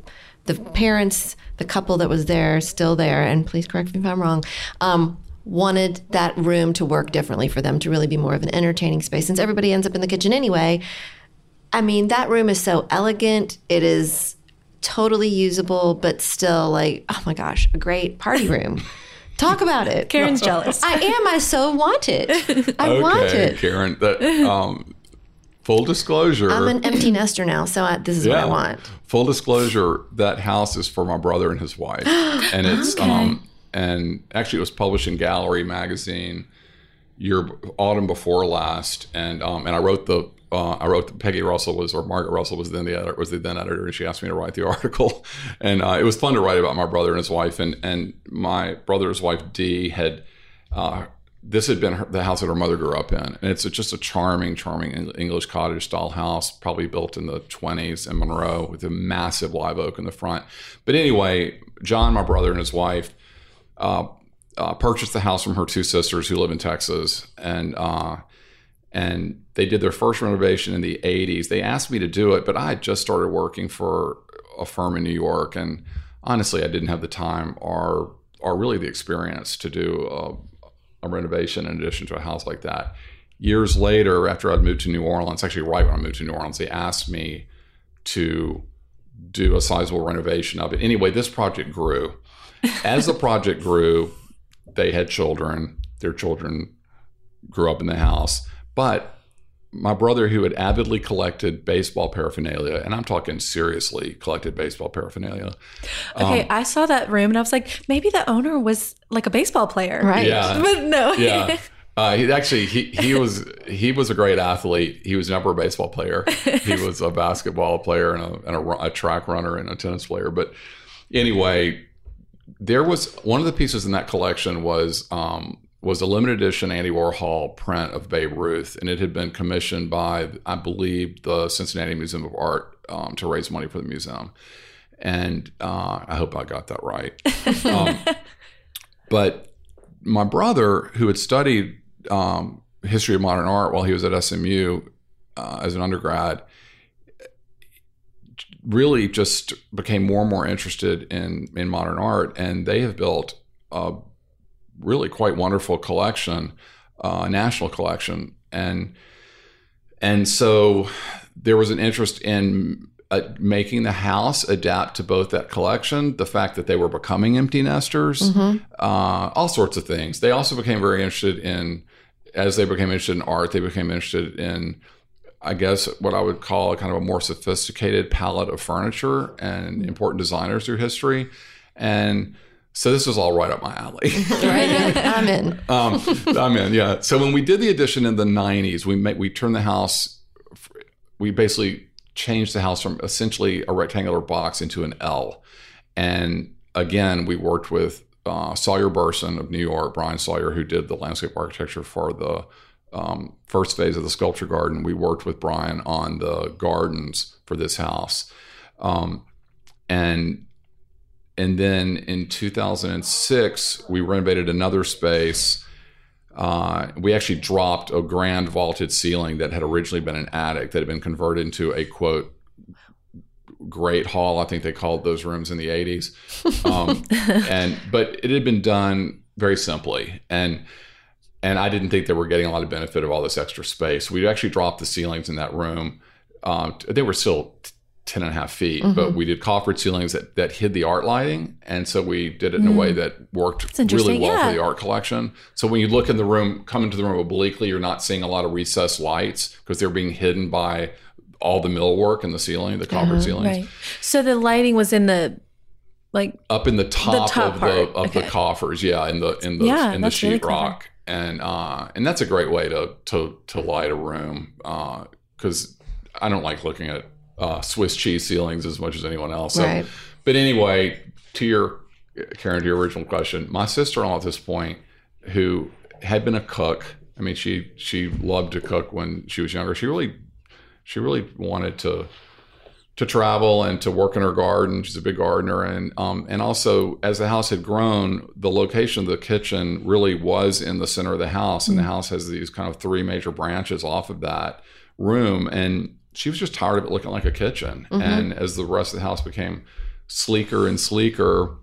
the parents, the couple that was there, still there, and please correct me if I'm wrong. Um, wanted that room to work differently for them to really be more of an entertaining space since everybody ends up in the kitchen anyway I mean, that room is so elegant. It is totally usable, but still like, oh my gosh, a great party room. <laughs> Talk about it. Karen's jealous. I am. I so want it. I want okay, it. Karen. That um, full disclosure. I'm an empty nester now, so I, this is what I want. Full disclosure, that house is for my brother and his wife, <gasps> and it's um, and actually it was published in Gallery magazine year autumn before last, and um, and I wrote the. Uh, I wrote Peggy Russell was or Margaret Russell was then the editor was the then editor and she asked me to write the <laughs> article and uh, it was fun to write about my brother and his wife and and my brother's wife Dee had uh, this had been her, the house that her mother grew up in. And it's a, just a charming, charming English cottage style house, probably built in the 20s in Monroe with a massive live oak in the front. But anyway, John, my brother, and his wife uh, uh, purchased the house from her two sisters who live in Texas. And, uh, and they did their first renovation in the 80s. They asked me to do it, but I had just started working for a firm in New York. And honestly, I didn't have the time or, or really the experience to do a a renovation in addition to a house like that. Years later, after I'd moved to New Orleans, actually right when I moved to New Orleans, they asked me to do a sizable renovation of it. Anyway, this project grew. As the project grew, they had children. Their children grew up in the house. But my brother, who had avidly collected baseball paraphernalia, and I'm talking seriously collected baseball paraphernalia. Okay, um, I saw that room and I was like, maybe the owner was like a baseball player. Right. Yeah. <laughs> But no. yeah. Uh, he actually he he <laughs> was he was a great athlete. He was never a baseball player. He was a basketball player and a, and a, a track runner and a tennis player. But anyway, there was one of the pieces in that collection was um, was a limited edition Andy Warhol print of Babe Ruth, and it had been commissioned by I believe the Cincinnati Museum of Art um, to raise money for the museum. And uh, I hope I got that right. <laughs> Um, but my brother, who had studied um, history of modern art while he was at SMU uh, as an undergrad, really just became more and more interested in in modern art, and they have built a really quite wonderful collection, uh, national collection, and and so there was an interest in uh, making the house adapt to both that collection, the fact that they were becoming empty nesters, uh, all sorts of things. They also became very interested in, as they became interested in art, they became interested in, I guess, what I would call a kind of a more sophisticated palette of furniture and important designers through history. And so this was all right up my alley. <laughs> Right. I'm in. um, I'm in, yeah. So when we did the addition in the '90s, we made, we turned the house. We basically changed the house from essentially a rectangular box into an L, and again, we worked with uh, Sawyer Berson of New York, Brian Sawyer, who did the landscape architecture for the um, first phase of the sculpture garden. We worked with Brian on the gardens for this house, um, and and then in 2006 we renovated another space. Uh, we actually dropped a grand vaulted ceiling that had originally been an attic that had been converted into a quote great hall. I think they called those rooms in the 80s <laughs> um, and but it had been done very simply. And and i didn't think they were getting a lot of benefit of all this extra space. We actually dropped the ceilings in that room. Um, they were still 10 and a half feet, Mm-hmm. but we did coffered ceilings that, that hid the art lighting. And so we did it in a way that worked really well yeah. for the art collection. So when you look in the room, come into the room obliquely, you're not seeing a lot of recessed lights because they're being hidden by all the millwork in the ceiling, the coffered ceilings. Right. So the lighting was in the like Up in the top, top of part, the of the coffers, yeah, in the in the Yeah, in the that's really sheetrock. and uh and that's a great way to to to light a room. Uh because I don't like looking at uh, Swiss cheese ceilings as much as anyone else. So, Right. but anyway, to your Karen, to your original question, my sister-in-law at this point, who had been a cook. I mean, she she loved to cook when she was younger. She really she really wanted to to travel and to work in her garden. She's a big gardener, and um, and also as the house had grown, the location of the kitchen really was in the center of the house, and the house has these kind of three major branches off of that room, and she was just tired of it looking like a kitchen. Mm-hmm. And as the rest of the house became sleeker and sleeker,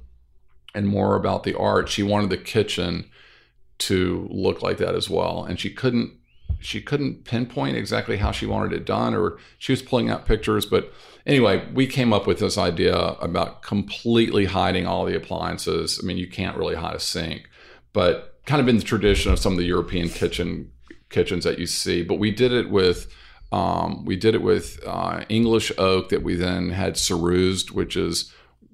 and more about the art, she wanted the kitchen to look like that as well, and she couldn't she couldn't pinpoint exactly how she wanted it done or she was pulling out pictures but anyway we came up with this idea about completely hiding all the appliances i mean you can't really hide a sink but kind of in the tradition of some of the European kitchen kitchens that you see. But we did it with um, we did it with uh, English oak that we then had cerused, which is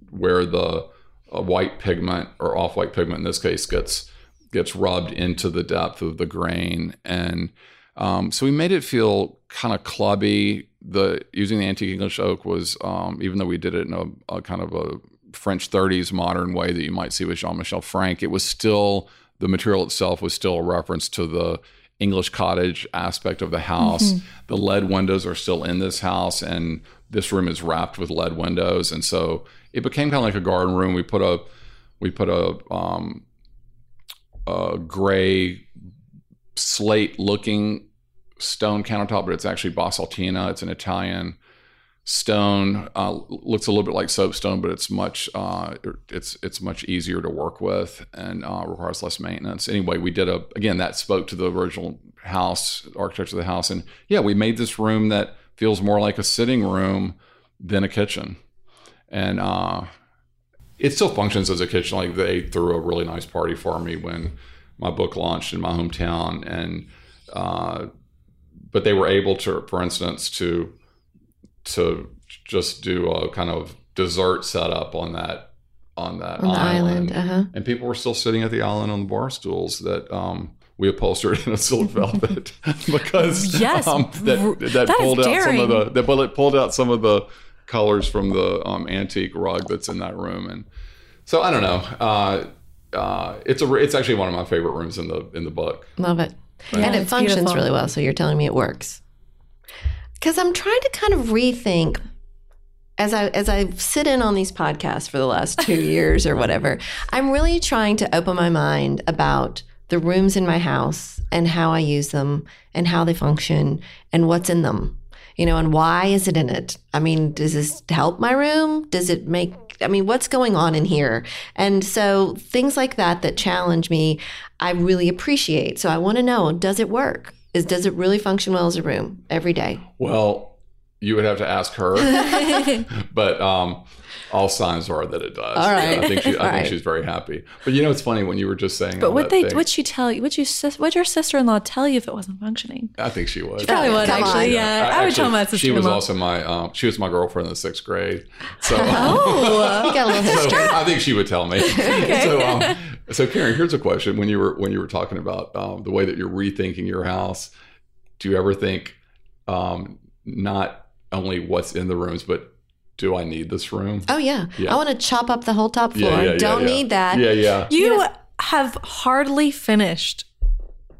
where the uh, white pigment or off-white pigment in this case gets gets rubbed into the depth of the grain, and um, so we made it feel kind of clubby. The using the antique English oak was um, even though we did it in a, a kind of a French 30s modern way that you might see with Jean Michel Frank, it was still the material itself was still a reference to the English cottage aspect of the house. Mm-hmm. The lead windows are still in this house, and this room is wrapped with lead windows, and so it became kind of like a garden room. We put a we put a, um, a gray slate looking stone countertop, but it's actually basaltina. It's an Italian stone. Uh, looks a little bit like soapstone, but it's much uh, it's it's much easier to work with and uh, requires less maintenance. Anyway, we did a again that spoke to the original house architecture of the house, and yeah, we made this room that feels more like a sitting room than a kitchen, and uh, it still functions as a kitchen. Like they threw a really nice party for me when my book launched in my hometown, and uh, but they were able to, for instance, to to just do a kind of dessert setup on that on that on island, island. Uh-huh. and people were still sitting at the island on the bar stools that um, we upholstered <laughs> in a silk velvet <laughs> because yes, um, that, that, that pulled out some of the that well, it pulled out some of the colors from the um, antique rug that's in that room, and so I don't know. Uh, uh, it's a it's actually one of my favorite rooms in the in the book. Love it. Yeah, and it functions beautiful. really well. So you're telling me it works. Because I'm trying to kind of rethink as I as I sit in on these podcasts for the last two <laughs> years or whatever. I'm really trying to open my mind about the rooms in my house and how I use them and how they function and what's in them. You know, and why is it in it? I mean, does this help my room? Does it make I mean, what's going on in here? And so things like that that challenge me, I really appreciate. So I want to know, does it work? Is does it really function well as a room every day? Well, you would have to ask her, <laughs> but um, all signs are that it does. All right. <laughs> I think she, I All think right. she's very happy. But you know, it's funny when you were just saying. But all what they thing, what she tell you? Would you sis- what your sister in law tell you if it wasn't functioning? I think she would. Probably would Come on. actually. Yeah, I, would tell my sister. She was sister-in-law. also my um, she was my girlfriend in the sixth grade. So, oh, <laughs> <laughs> You got a little so. I think she would tell me. So, um, so Karen, here's a question: When you were when you were talking about um, the way that you're rethinking your house, do you ever think um, not only what's in the rooms, but do I need this room? Oh yeah. Yeah. I want to chop up the whole top floor. Yeah, yeah, yeah, Don't yeah. need that. Yeah, yeah. you have hardly finished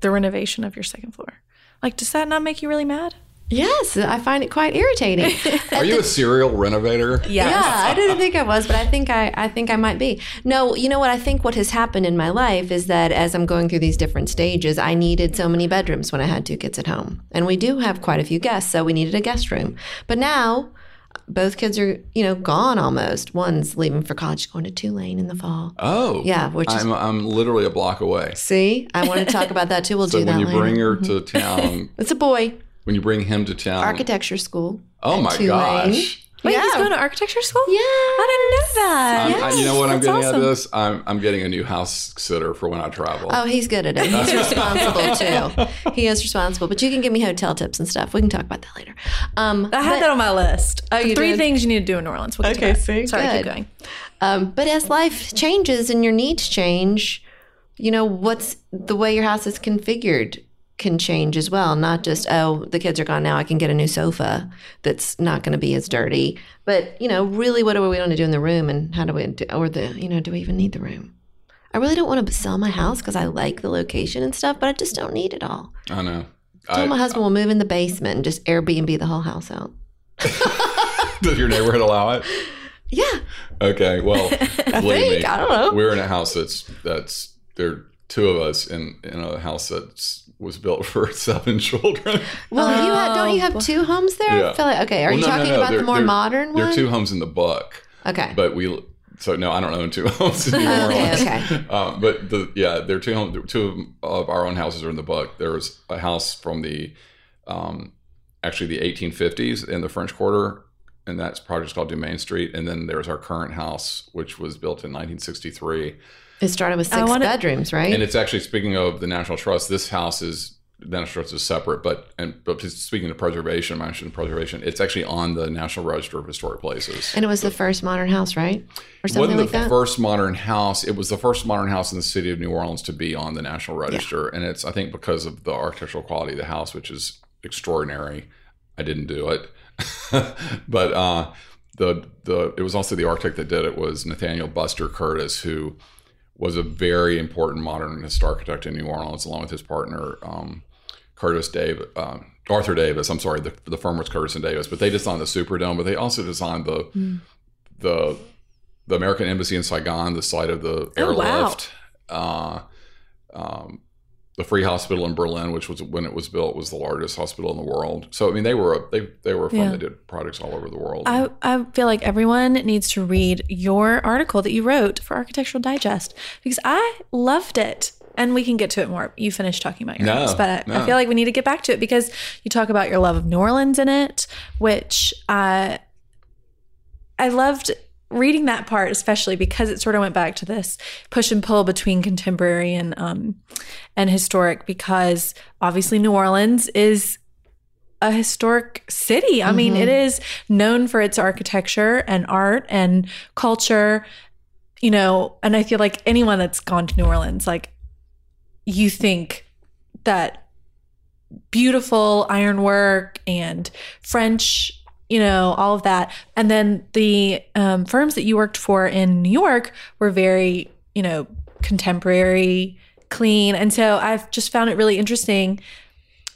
the renovation of your second floor. Like, does that not make you really mad? Yes, I find it quite irritating. <laughs> Are you a serial renovator? Yeah, I didn't think I was, but I think I, I think I might be. No, you know what? I think what has happened in my life is that as I'm going through these different stages, I needed so many bedrooms when I had two kids at home, and we do have quite a few guests, so we needed a guest room. But now, both kids are you know gone almost. One's leaving for college, going to Tulane in the fall. Oh, Yeah, which I'm I'm literally a block away. See, I want to talk about that too. We'll <laughs> So do that when you later. bring her to mm-hmm. town, <laughs> it's a boy, when you bring him to town, architecture school. oh my Tulane. gosh. Wait, he's going to architecture school? Yeah. I didn't know that. I'm- I- you know what I'm That's getting awesome. at this? I'm I'm getting a new house sitter for when I travel. Oh, he's good at it. He's responsible too. <laughs> He is responsible. But you can give me hotel tips and stuff. We can talk about that later. Um, I had but, that on my list. Oh, you Three did? things you need to do in New Orleans. We'll Okay, that. see? Sorry, Good. keep going. um, but as life changes and your needs change, you know what's the way your house is configured can change as well. Not just oh, the kids are gone now. I can get a new sofa that's not going to be as dirty. But you know, really, what are we going to do in the room, and how do we do, or the you know, do we even need the room? I really don't want to sell my house because I like the location and stuff, but I just don't need it all. I know. I told my husband we'll move in the basement and just Airbnb the whole house out. <laughs> Does your neighborhood allow it? Yeah, Okay. Well, <laughs> I believe think me, I don't know. we're in a house that's that's there are two of us in in a house that's was built for <laughs> seven children. Well, you have, don't you have two homes there? Yeah. I feel like, okay, are Well, you no, no, talking no, about they're- the more they're- modern There one? are two homes in the book, okay. but we so no, I don't own two <laughs> homes in New Okay, Orleans. okay. Um, <laughs> but the yeah, there are two home, two of our own houses are in the book. There's a house from the um, actually the 1850s in the French Quarter and that's project called Dumaine Street. And then there's our current house, which was built in 1963. It started with six wanna- bedrooms, right? And it's actually speaking of the National Trust. This house is the National Trust is separate, but and but speaking of preservation, I mentioned preservation. It's actually on the National Register of Historic Places. And it was the first modern house, right? Or It something wasn't like the that. first modern house. It was the first modern house in the city of New Orleans to be on the National Register, and it's I think because of the architectural quality of the house, which is extraordinary. I didn't do it, <laughs> but uh, the the it was also the architect that did it was Nathaniel Buster Curtis, who was a very important modernist architect in New Orleans, along with his partner um, Curtis Davis. Um, Arthur Davis, I'm sorry, the, the firm was Curtis and Davis, but they designed the Superdome, but they also designed the the the American Embassy in Saigon, the site of the Oh, wow. airlift, uh, um, the Free Hospital in Berlin, which was when it was built was the largest hospital in the world. So I mean, they were a, they they were a firm Yeah. that did projects all over the world. I, I feel like everyone needs to read your article that you wrote for Architectural Digest because I loved it. And we can get to it more. You finished talking about your No, house, but I, I feel like we need to get back to it because you talk about your love of New Orleans in it, which uh, I loved reading that part, especially because it sort of went back to this push and pull between contemporary and um, and historic. Because obviously, New Orleans is a historic city. I mean, it is known for its architecture and art and culture. You know, and I feel like anyone that's gone to New Orleans, like you think that beautiful ironwork and French, you know, all of that. And then the um, firms that you worked for in New York were very, you know, contemporary, clean. And so I've just found it really interesting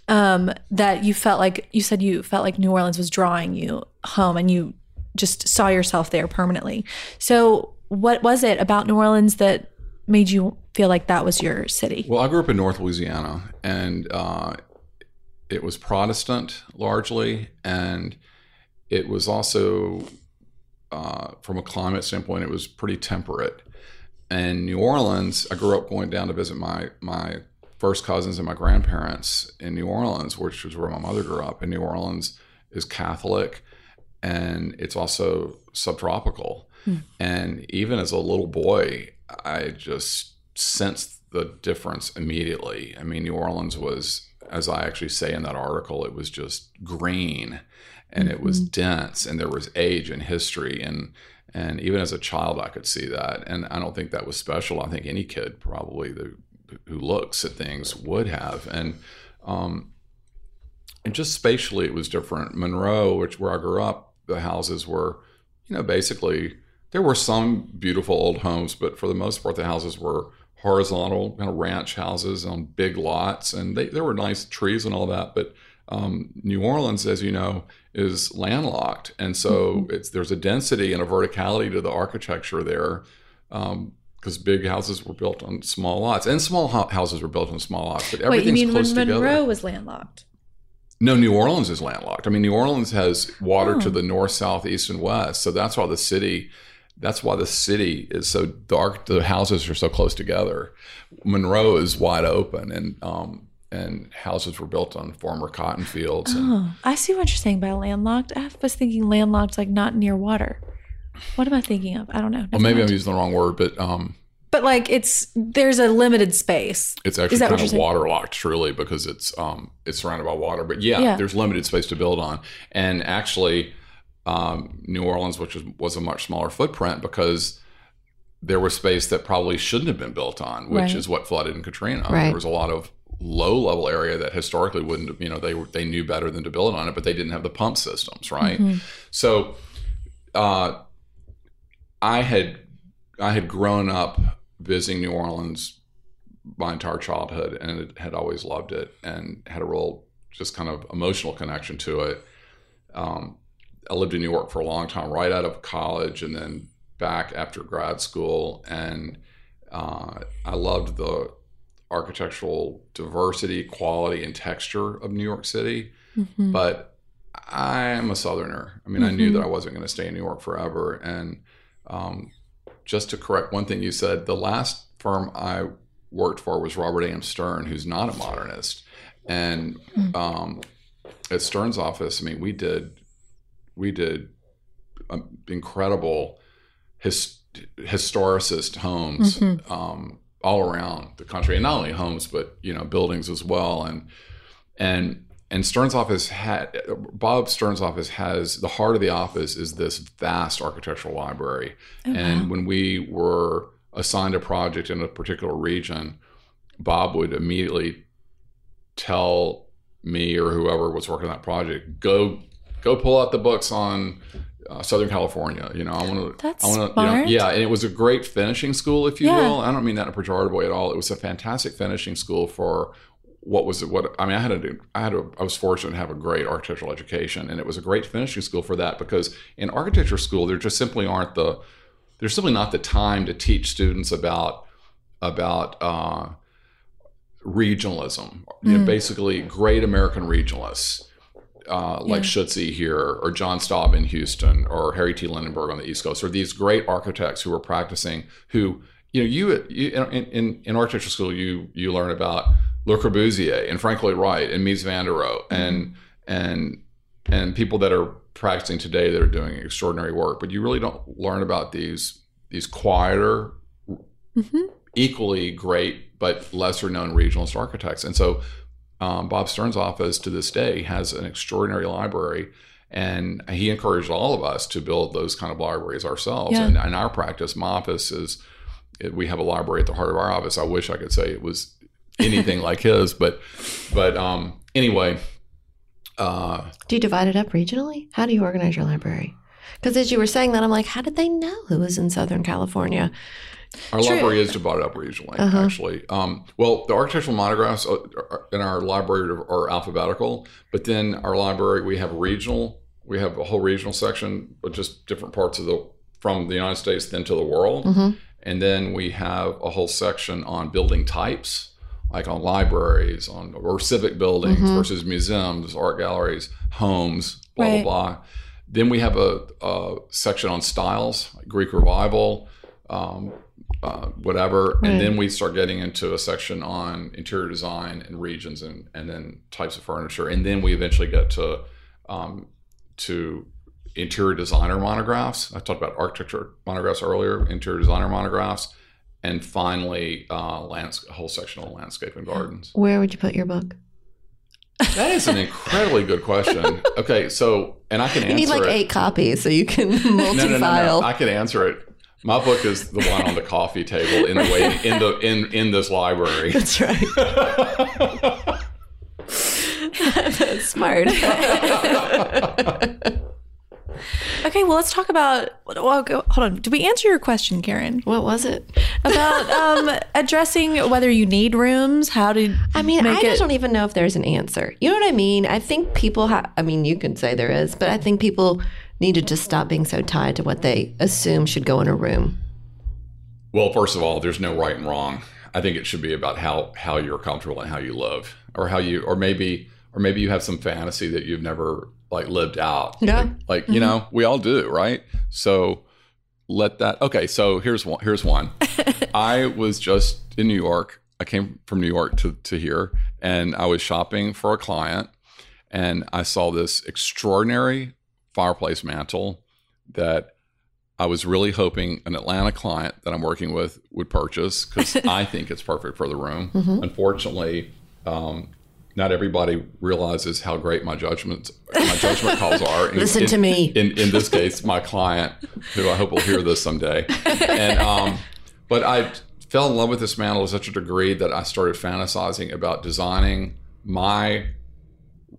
um, that you felt like you said you felt like New Orleans was drawing you home and you just saw yourself there permanently. So, what was it about New Orleans that made you feel like that was your city? Well, I grew up in North Louisiana, and uh, it was Protestant largely, and it was also, uh, from a climate standpoint, it was pretty temperate. And New Orleans, I grew up going down to visit my my first cousins and my grandparents in New Orleans, which was where my mother grew up. And New Orleans is Catholic, and it's also subtropical. And even as a little boy, I just sensed the difference immediately. I mean, New Orleans was, as I actually say in that article, it was just green and it was dense and there was age and history and and even as a child I could see that. And I don't think that was special. I think any kid probably the, who looks at things would have. And um, and just spatially it was different. Monroe, which where I grew up, the houses were, you know, basically there were some beautiful old homes, but for the most part the houses were horizontal kind of ranch houses on big lots, and they, there were nice trees and all that. But um, New Orleans, as you know, is landlocked, and so it's there's a density and a verticality to the architecture there. because big houses were built on small lots, and small ho- houses were built on small lots, but everything's Wait, you mean close when together. Monroe was landlocked? No, New Orleans is landlocked. I mean, New Orleans has water to the north, south, east, and west. So that's why the city, that's why the city is so dark. The houses are so close together. Monroe is wide open, and um, and houses were built on former cotton fields. And, Oh, I see what you're saying by landlocked. I was thinking landlocked, like not near water. What am I thinking of? I don't know. well, maybe I'm using the wrong word, but um, but like it's there's a limited space. it's actually kind of saying? waterlocked, truly, because it's um, it's surrounded by water. But yeah, Yeah. there's limited space to build on, and actually, um, New Orleans, which was, was a much smaller footprint, because there was space that probably shouldn't have been built on, which Right. is what flooded in Katrina. Right. There was a lot of low level area that historically wouldn't, you know, they were, they knew better than to build on it, but they didn't have the pump systems, right? Mm-hmm. So, uh, I had I had grown up visiting New Orleans my entire childhood and had always loved it and had a real just kind of emotional connection to it. Um, I lived in New York for a long time, right out of college, and then back after grad school, and uh, I loved the architectural diversity, quality, and texture of New York City. Mhm. But I'm a Southerner. I mean, I knew that I wasn't going to stay in New York forever. And um, just to correct one thing you said, the last firm I worked for was Robert A.M. Stern, who's not a modernist. And um, at Stern's office, I mean, we did we did um, incredible his, historicist homes um, all around the country, and not only homes but you know buildings as well. And and and Stern's office had Bob Stern's office has the heart of the office is this vast architectural library. Oh, and when we were assigned a project in a particular region, Bob would immediately tell me or whoever was working on that project, go go pull out the books on uh, Southern California. You know, I want to. That's I want to. smart. yeah, and it was a great finishing school, if you Yeah. will. I don't mean that in a pejorative way at all. It was a fantastic finishing school for what was it? What I mean, I had to. I had. A, I was fortunate to have a great architectural education, and it was a great finishing school for that because in architecture school there just simply aren't the. There's simply not the time to teach students about about uh, regionalism. You know, basically, great American regionalists uh, like Shutze here, or John Staub in Houston, or Harrie T. Lindeberg on the East Coast, or these great architects who were practicing. Who you know, you, you in, in in architecture school, you you learn about Le Corbusier and Frank Lloyd Wright and Mies van der Rohe and and and people that are practicing today that are doing extraordinary work, but you really don't learn about these these quieter, equally great but lesser known regionalist architects. And so um, Bob Stern's office to this day has an extraordinary library. And he encouraged all of us to build those kind of libraries ourselves. Yeah. And in our practice, my office is, we have a library at the heart of our office. I wish I could say it was anything <laughs> like his, but, but um, anyway, uh, Do you divide it up regionally? How do you organize your library? Because as you were saying that, I'm like, how did they know who was in Southern California? Our library is divided up regionally, Uh-huh. actually. Um, well, the architectural monographs uh, in our library are, are alphabetical, but then our library we have regional. We have a whole regional section, but just different parts of the from the United States then to the world, Mm-hmm. and then we have a whole section on building types, like on libraries, on or civic buildings Mm-hmm. versus museums, art galleries, homes, blah Right. blah blah. Then we have a, a section on styles, like Greek revival, um, uh, whatever, Right. and then we start getting into a section on interior design and regions, and and then types of furniture, and then we eventually get to um, to interior designer monographs. I talked about architecture monographs earlier, interior designer monographs, and finally uh, lands- whole section on landscape and gardens. Where would you put your book? That is an <laughs> incredibly good question. Okay, so and I can answer You need like it. eight copies so you can multi-file. <laughs> no, no, no, no. I can answer it. My book is the one on the coffee table in the way in the in in this library. <laughs> That's right. <laughs> That's smart. Okay, well, let's talk about. Well, go, hold on. Did we answer your question, Karen, what was it? about um, <laughs> addressing whether you need rooms? How to? I mean, make I it, just don't even know if there's an answer. You know what I mean? I think people have, I mean, you can say there is, but I think people need to stop being so tied to what they assume should go in a room. Well, first of all, there's no right and wrong. I think it should be about how how you're comfortable and how you live, or how you, or maybe, or maybe you have some fantasy that you've never like lived out. Yeah. Like, like, you mm-hmm. know, we all do, right? So let that. Okay, so here's one. Here's one. <laughs> I was just in New York. I came from New York to to here, and I was shopping for a client, and I saw this extraordinary fireplace mantle that I was really hoping an Atlanta client that I'm working with would purchase because <laughs> I think it's perfect for the room. Unfortunately, um, not everybody realizes how great my judgments, my judgment calls are. <laughs> In- Listen in- to me. In in this case, my client, who I hope will hear this someday, and um, but I fell in love with this mantle to such a degree that I started fantasizing about designing my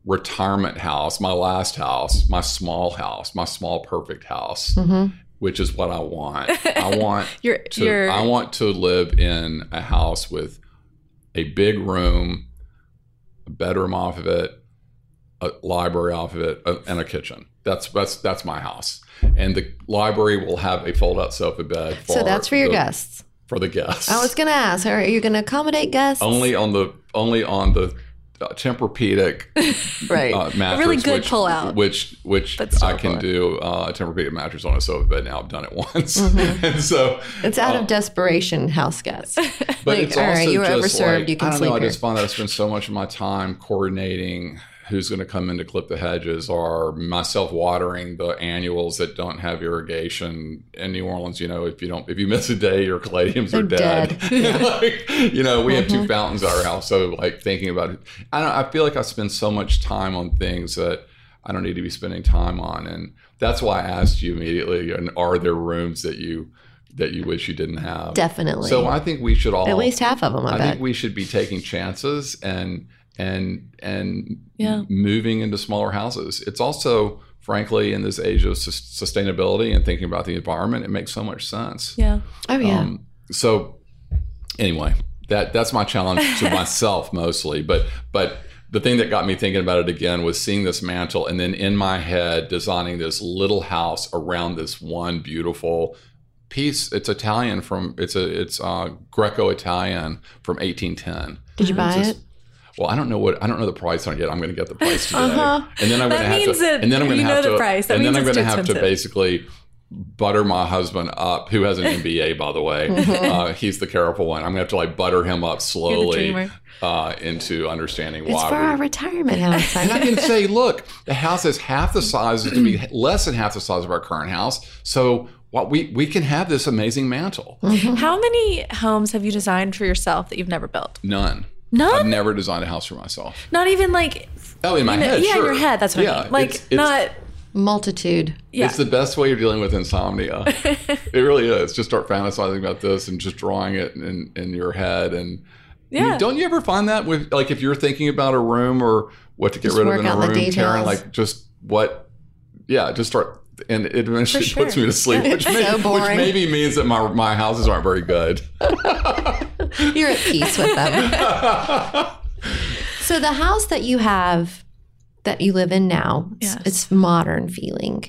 retirement house, my last house, my small house, my small perfect house, which is what I want. I <laughs> want You're, to you're, I want to live in a house with a big room, a bedroom off of it, a library off of it, a- and a kitchen. That's that's that's my house. And the library will have a fold-out sofa bed. For so that's for your the, guests. For the guests. I was going to ask, are you going to accommodate guests? only on the only on the uh, Tempur-Pedic <laughs> right. uh, mattress, really good which, pull-out. which which I can do uh, a Tempur-Pedic mattress on a sofa bed. Now I've done it <laughs> once, Mm-hmm. and so it's out uh, of desperation, house guests. But Like, it's all also right, you were overserved, like, you can I don't sleep know. I just find that I spend so much of my time coordinating who's going to come in to clip the hedges or myself watering the annuals that don't have irrigation in New Orleans. You know, if you don't, if you miss a day, your caladiums are dead. dead. <laughs> Like, you know, we have two uh-huh. fountains at our house, so like thinking about it, I don't. I feel like I spend so much time on things that I don't need to be spending time on, and that's why I asked you immediately. And are there rooms that you that you wish you didn't have? Definitely. So I think we should all At least half of them, I, I think we should be taking chances and and and Yeah. moving into smaller houses. It's also, frankly, in this age of sus- sustainability and thinking about the environment, it makes so much sense. Yeah. oh yeah. Um, so anyway, that that's my challenge to <laughs> myself mostly. But but the thing that got me thinking about it again was seeing this mantle and then in my head designing this little house around this one beautiful piece. It's Italian from it's a it's uh, Greco-Italian from 1810. Did you buy It's it? Well, I don't know what I don't know the price on it yet. I'm going to get the price today, Uh-huh. and then I'm going to have to, and then I'm going to have to, and then I'm going to have to basically butter my husband up, who has an <laughs> MBA, by the way. <laughs> uh, he's the careful one. I'm going to have to like butter him up slowly uh, into understanding why. It's for we- our retirement house. <laughs> and I can say, look, the house is half the size, it's to be <clears throat> less than half the size of our current house. So what we we can have this amazing mantle. How many homes have you designed for yourself that you've never built? None. None? I've never designed a house for myself. Not even like Oh, in my you know- head, yeah, sure. in your head. That's what I Yeah, mean. Like it's- it's- not Multitude. yeah. It's the best way you're dealing with insomnia. <laughs> it really is. Just start fantasizing about this and just drawing it in, in your head. And Yeah. don't you ever find that with like if you're thinking about a room or what to get Just rid of in a out the room, Karen, details. like just what, yeah, just start. And it eventually For <laughs> puts me to sleep, which, <laughs> may, So which maybe means that my my houses aren't very good. You're at peace with them. <laughs> so the house that you have that you live in now, it's, Yes. it's modern feeling.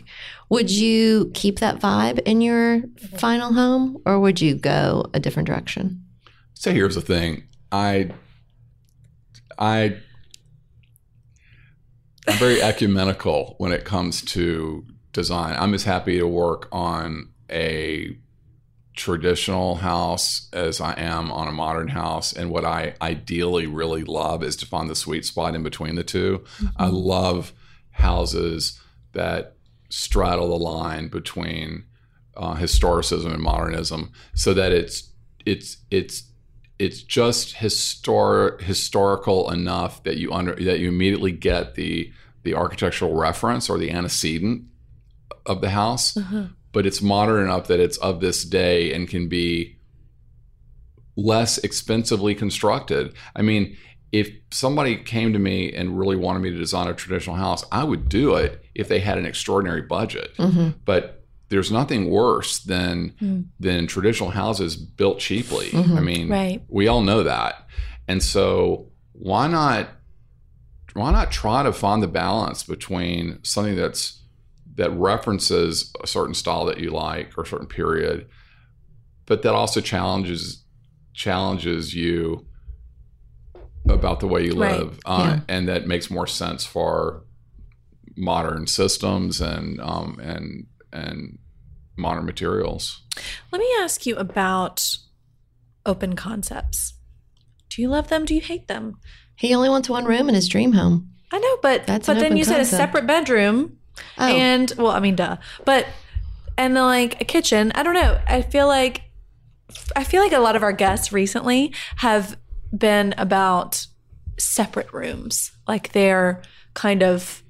Would you keep that vibe in your final home or would you go a different direction? So here's the thing. I I I'm very ecumenical when it comes to design. I'm as happy to work on a traditional house as I am on a modern house. And what I ideally really love is to find the sweet spot in between the 2 I love houses that straddle the line between uh, historicism and modernism, so that it's it's it's it's just histor- historical enough that you under that you immediately get the the architectural reference or the antecedent of the house, but it's modern enough that it's of this day and can be less expensively constructed. I mean, if somebody came to me and really wanted me to design a traditional house, I would do it if they had an extraordinary budget. Mm-hmm. But there's nothing worse than than traditional houses built cheaply. I mean, Right. we all know that. And so why not why not try to find the balance between something that's that references a certain style that you like or a certain period, but that also challenges challenges you about the way you Right. live, uh, Yeah. and that makes more sense for modern systems and um, and and modern materials. Let me ask you about open concepts. Do you love them? Do you hate them? He only wants one room in his dream home. I know, but That's but then open you said a separate bedroom Oh, and well, I mean, duh. But and then like a kitchen. I don't know. I feel like I feel like a lot of our guests recently have been about separate rooms. Like they're kind of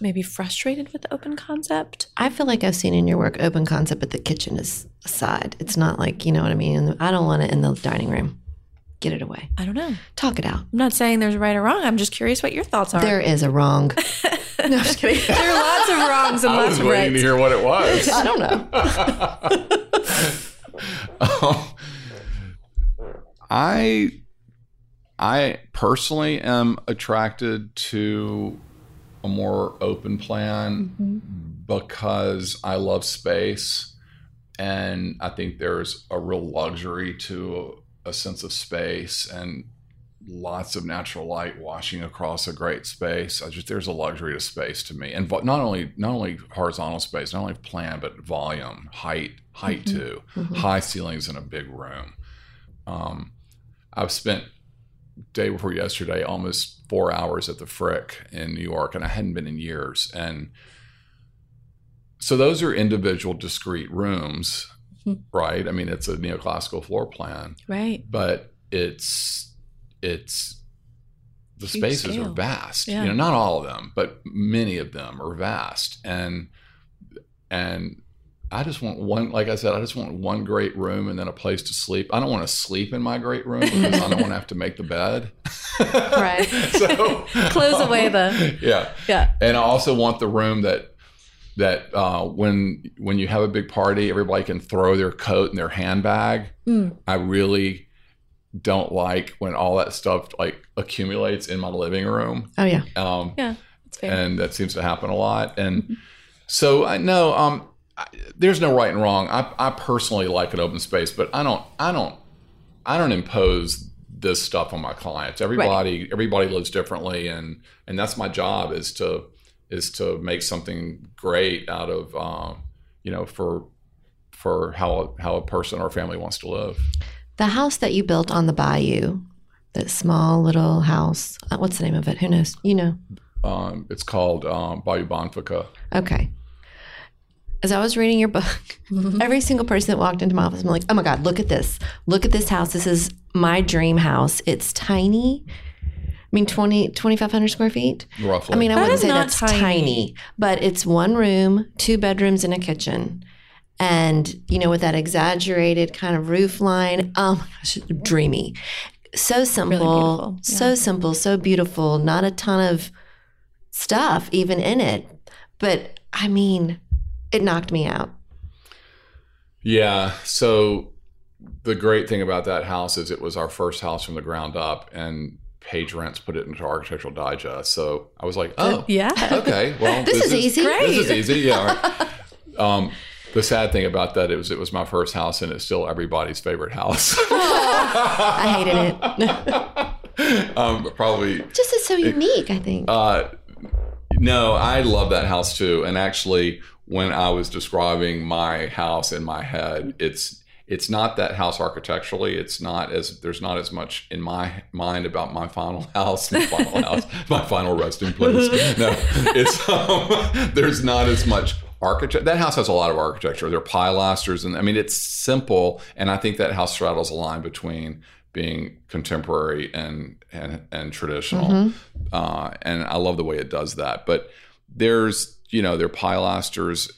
maybe frustrated with the open concept. I feel like I've seen in your work open concept, but the kitchen is aside. It's not like, you know what I mean? I don't want it in the dining room. Get it away. I don't know. Talk it out. I'm not saying there's a right or wrong. I'm just curious what your thoughts are. There is a wrong. <laughs> <laughs> no, I'm just kidding. there are lots of wrongs and I lots was waiting to hear what it was. <laughs> I don't know. <laughs> Um, I I personally am attracted to a more open plan because I love space and I think there's a real luxury to a, sense of space and lots of natural light washing across a great space. I just there's a luxury to space to me, and vo- not only not only horizontal space, not only plan, but volume, height, height mm-hmm. too, mm-hmm. high ceilings in a big room. Um, I've spent day before yesterday, almost four hours at the Frick in New York, and I hadn't been in years. And so those are individual, discrete rooms, hmm. right? I mean, it's a neoclassical floor plan, Right. but it's it's the Huge spaces scale. are vast. Yeah. You know, not all of them, but many of them are vast, and and I just want one, like I said, I just want one great room and then a place to sleep. I don't want to sleep in my great room because I don't want to have to make the bed. <laughs> Right. <laughs> so <laughs> Close away the- yeah, Yeah. and I also want the room that that uh, when when you have a big party, everybody can throw their coat and their handbag. Mm. I really don't like when all that stuff like accumulates in my living room. Oh yeah. Um, Yeah. That's fair. and that seems to happen a lot. And so I know um, I, there's no right and wrong. I, I personally like an open space, but I don't I don't I don't impose this stuff on my clients. Everybody everybody lives differently, and and that's my job is to is to make something great out of um, you know for for how how a person or family wants to live. The house that you built on the bayou, that small little house. uh, What's the name of it? Who knows? You know. Um, it's called um, Bayou Bonfouca. Okay. As I was reading your book, <laughs> every single person that walked into my office, I'm like, oh my God, look at this. Look at this house. This is my dream house. It's tiny. I mean, 20, 2,500 square feet. Roughly. I mean, I That wouldn't say that's tiny. tiny. but it's one room, two bedrooms, and a kitchen. And, you know, with that exaggerated kind of roof line, oh my gosh, dreamy. So simple, beautiful, so simple, so beautiful. Not a ton of stuff even in it. But I mean, it knocked me out. Yeah. So the great thing about that house is it was our first house from the ground up, and Paige Rense put it into Architectural Digest. So I was like, oh, yeah. okay. Well, <laughs> This is easy. This is easy. Yeah. all right. <laughs> Um, the sad thing about that it was it was my first house, and it's still everybody's favorite house. <laughs> I hated it. <laughs> um, probably Just is so unique, I think. Uh, no, I love that house too. And actually, when I was describing my house in my head, it's it's not that house architecturally. It's not as there's not as much in my mind about my final <laughs> house, my final house, my final resting place. No, it's um, there's not as much architecture. That house has a lot of architecture. There are pilasters, and I mean it's simple. And I think that house straddles a line between being contemporary and and and traditional. Uh, and I love the way it does that. But there's you know there are pilasters,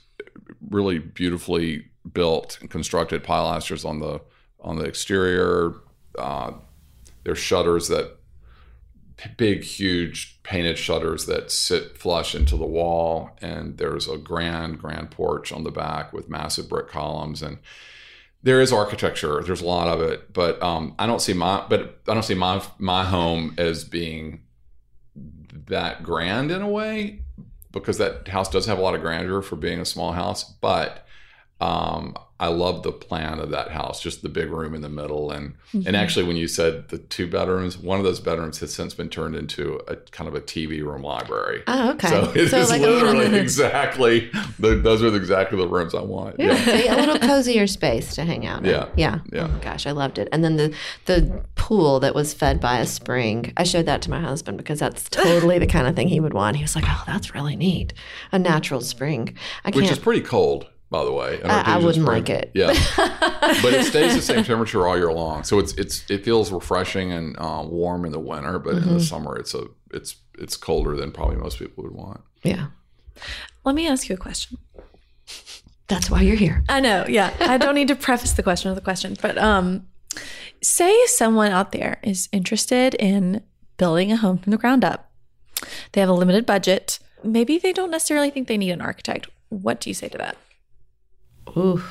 really beautifully built and constructed pilasters on the on the exterior. Uh, there's shutters that big, huge painted shutters that sit flush into the wall, and there's a grand, grand porch on the back with massive brick columns and there is architecture. There's a lot of it, but um, I don't see my but I don't see my my home as being that grand in a way because that house does have a lot of grandeur for being a small house. But um, I love the plan of that house, just the big room in the middle, and and mm-hmm. actually when you said the two bedrooms, one of those bedrooms has since been turned into a kind of a TV room library. oh, okay. So it is like literally little, <laughs> exactly the, those are exactly the rooms I want. Yeah. See, a little cozier space to hang out in. Yeah. Yeah. Yeah. Oh gosh, I loved it. And then the the pool that was fed by a spring. I showed that to my husband because that's <laughs> totally the kind of thing he would want. He was like, "Oh, that's really neat. A natural spring." I Which can't is pretty cold, by the way. I- I Artesian wouldn't spring. like it. Yeah, <laughs> but it stays the same temperature all year long, so it's it's it feels refreshing and uh, warm in the winter, but Mm-hmm. in the summer it's a it's it's colder than probably most people would want. Yeah. Let me ask you a question. That's why you're here. I know, yeah. I don't need to preface the question with a question, but um, say someone out there is interested in building a home from the ground up. They have a limited budget. Maybe they don't necessarily think they need an architect. What do you say to that? Ooh.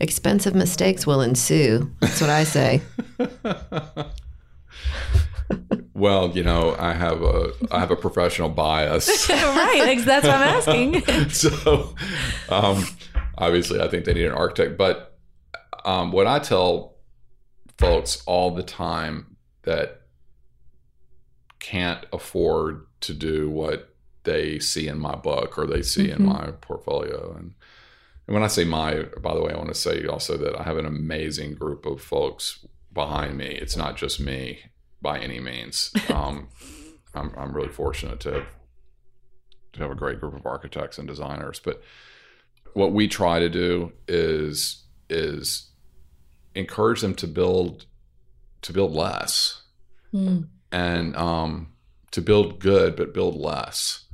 Expensive mistakes will ensue. That's what I say. <laughs> Well, you know, I have a I have a professional bias, <laughs> right, that's what I'm asking. <laughs> so um, obviously I think they need an architect. But um, what I tell folks all the time that can't afford to do what they see in my book or they see in my portfolio and and when I say my, by the way, I want to say also that I have an amazing group of folks behind me. It's not just me, by any means. <laughs> Um, I'm, I'm really fortunate to have, to have a great group of architects and designers. But what we try to do is is encourage them to build to build less Mm. and um, to build good, but build less.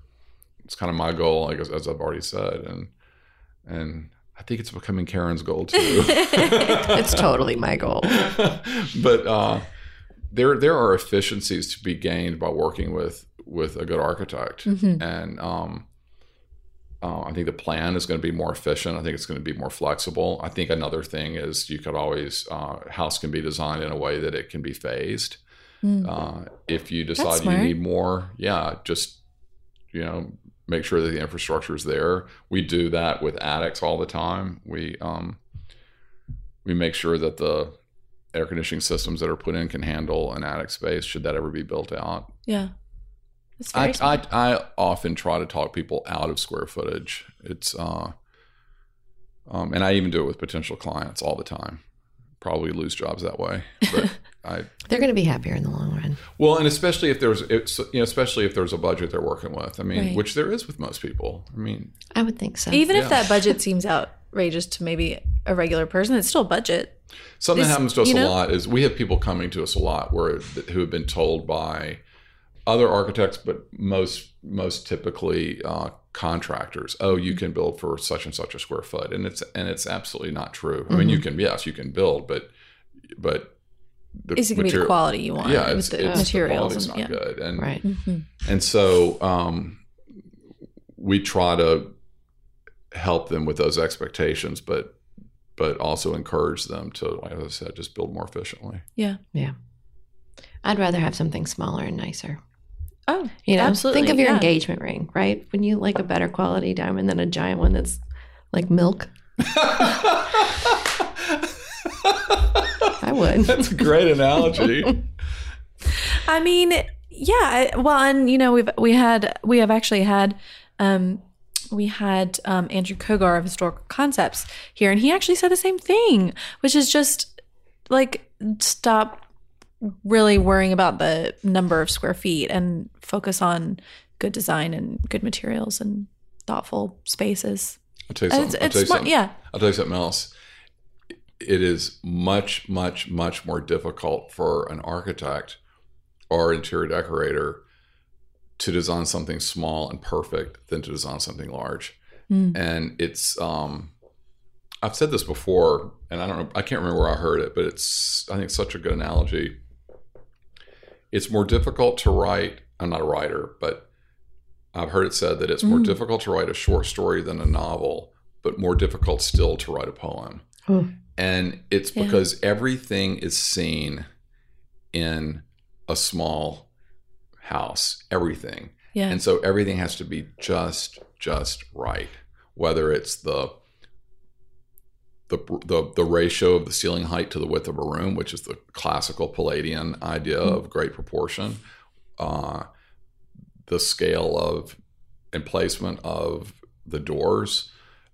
It's kind of my goal, I guess, as I've already said, and and I think it's becoming Karen's goal too. <laughs> It's totally my goal. <laughs> but uh, there there are efficiencies to be gained by working with with a good architect, Mhm. and um, uh, I think the plan is going to be more efficient. I think it's going to be more flexible. I think another thing is you could always uh, house can be designed in a way that it can be phased. Mm. Uh, if you decide you need more, yeah, just you know make sure that the infrastructure is there. We do that with attics all the time. We um, we make sure that the air conditioning systems that are put in can handle an attic space should that ever be built out. Yeah. I. I I often try to talk people out of square footage. It's uh, um, and I even do it with potential clients all the time. Probably lose jobs that way, but <laughs> I They're going to be happier in the long run. well, and especially if there's it's you know especially if there's a budget they're working with. I mean, Right. which there is with most people. I mean, I would think so. Even Yeah. if that budget seems outrageous to maybe a regular person, it's still a budget. something This- that happens to us you a know? lot is we have people coming to us a lot where who have been told by other architects, but most most typically uh, contractors, oh, you can build for such and such a square foot, and it's and it's absolutely not true. I mean, you can yes, you can build, but but the Is it going to be the material- quality you want Yeah, it's, the it's materials? the quality's and, not yeah. good, and right. Mhm. and so um, we try to help them with those expectations, but but also encourage them to, like I said, just build more efficiently. Yeah, yeah. I'd rather have something smaller and nicer. Oh, You know, Absolutely, think of your yeah. engagement ring, right? When you like a better quality diamond than a giant one that's like milk. <laughs> Would. That's a great analogy. <laughs> I mean, yeah. Well, and you know, we've we had we have actually had um we had um Andrew Cogar of Historical Concepts here, and he actually said the same thing, which is just like stop really worrying about the number of square feet and focus on good design and good materials and thoughtful spaces. I'll tell you something. It's, I'll tell you something. yeah. I'll tell you something else. It is much, much, much more difficult for an architect or interior decorator to design something small and perfect than to design something large. Mm. And it's, um, I've said this before, and I don't know, I can't remember where I heard it, but it's, I think, such a good analogy. It's more difficult to write. I'm not a writer, but I've heard it said that it's more Mm. difficult to write a short story than a novel, but more difficult still to write a poem. Oh. And it's Yeah. because everything is seen in a small house, everything. Yeah. And so everything has to be just just right. Whether it's the the, the the ratio of the ceiling height to the width of a room, which is the classical Palladian idea of great proportion, uh, the scale of and placement of the doors,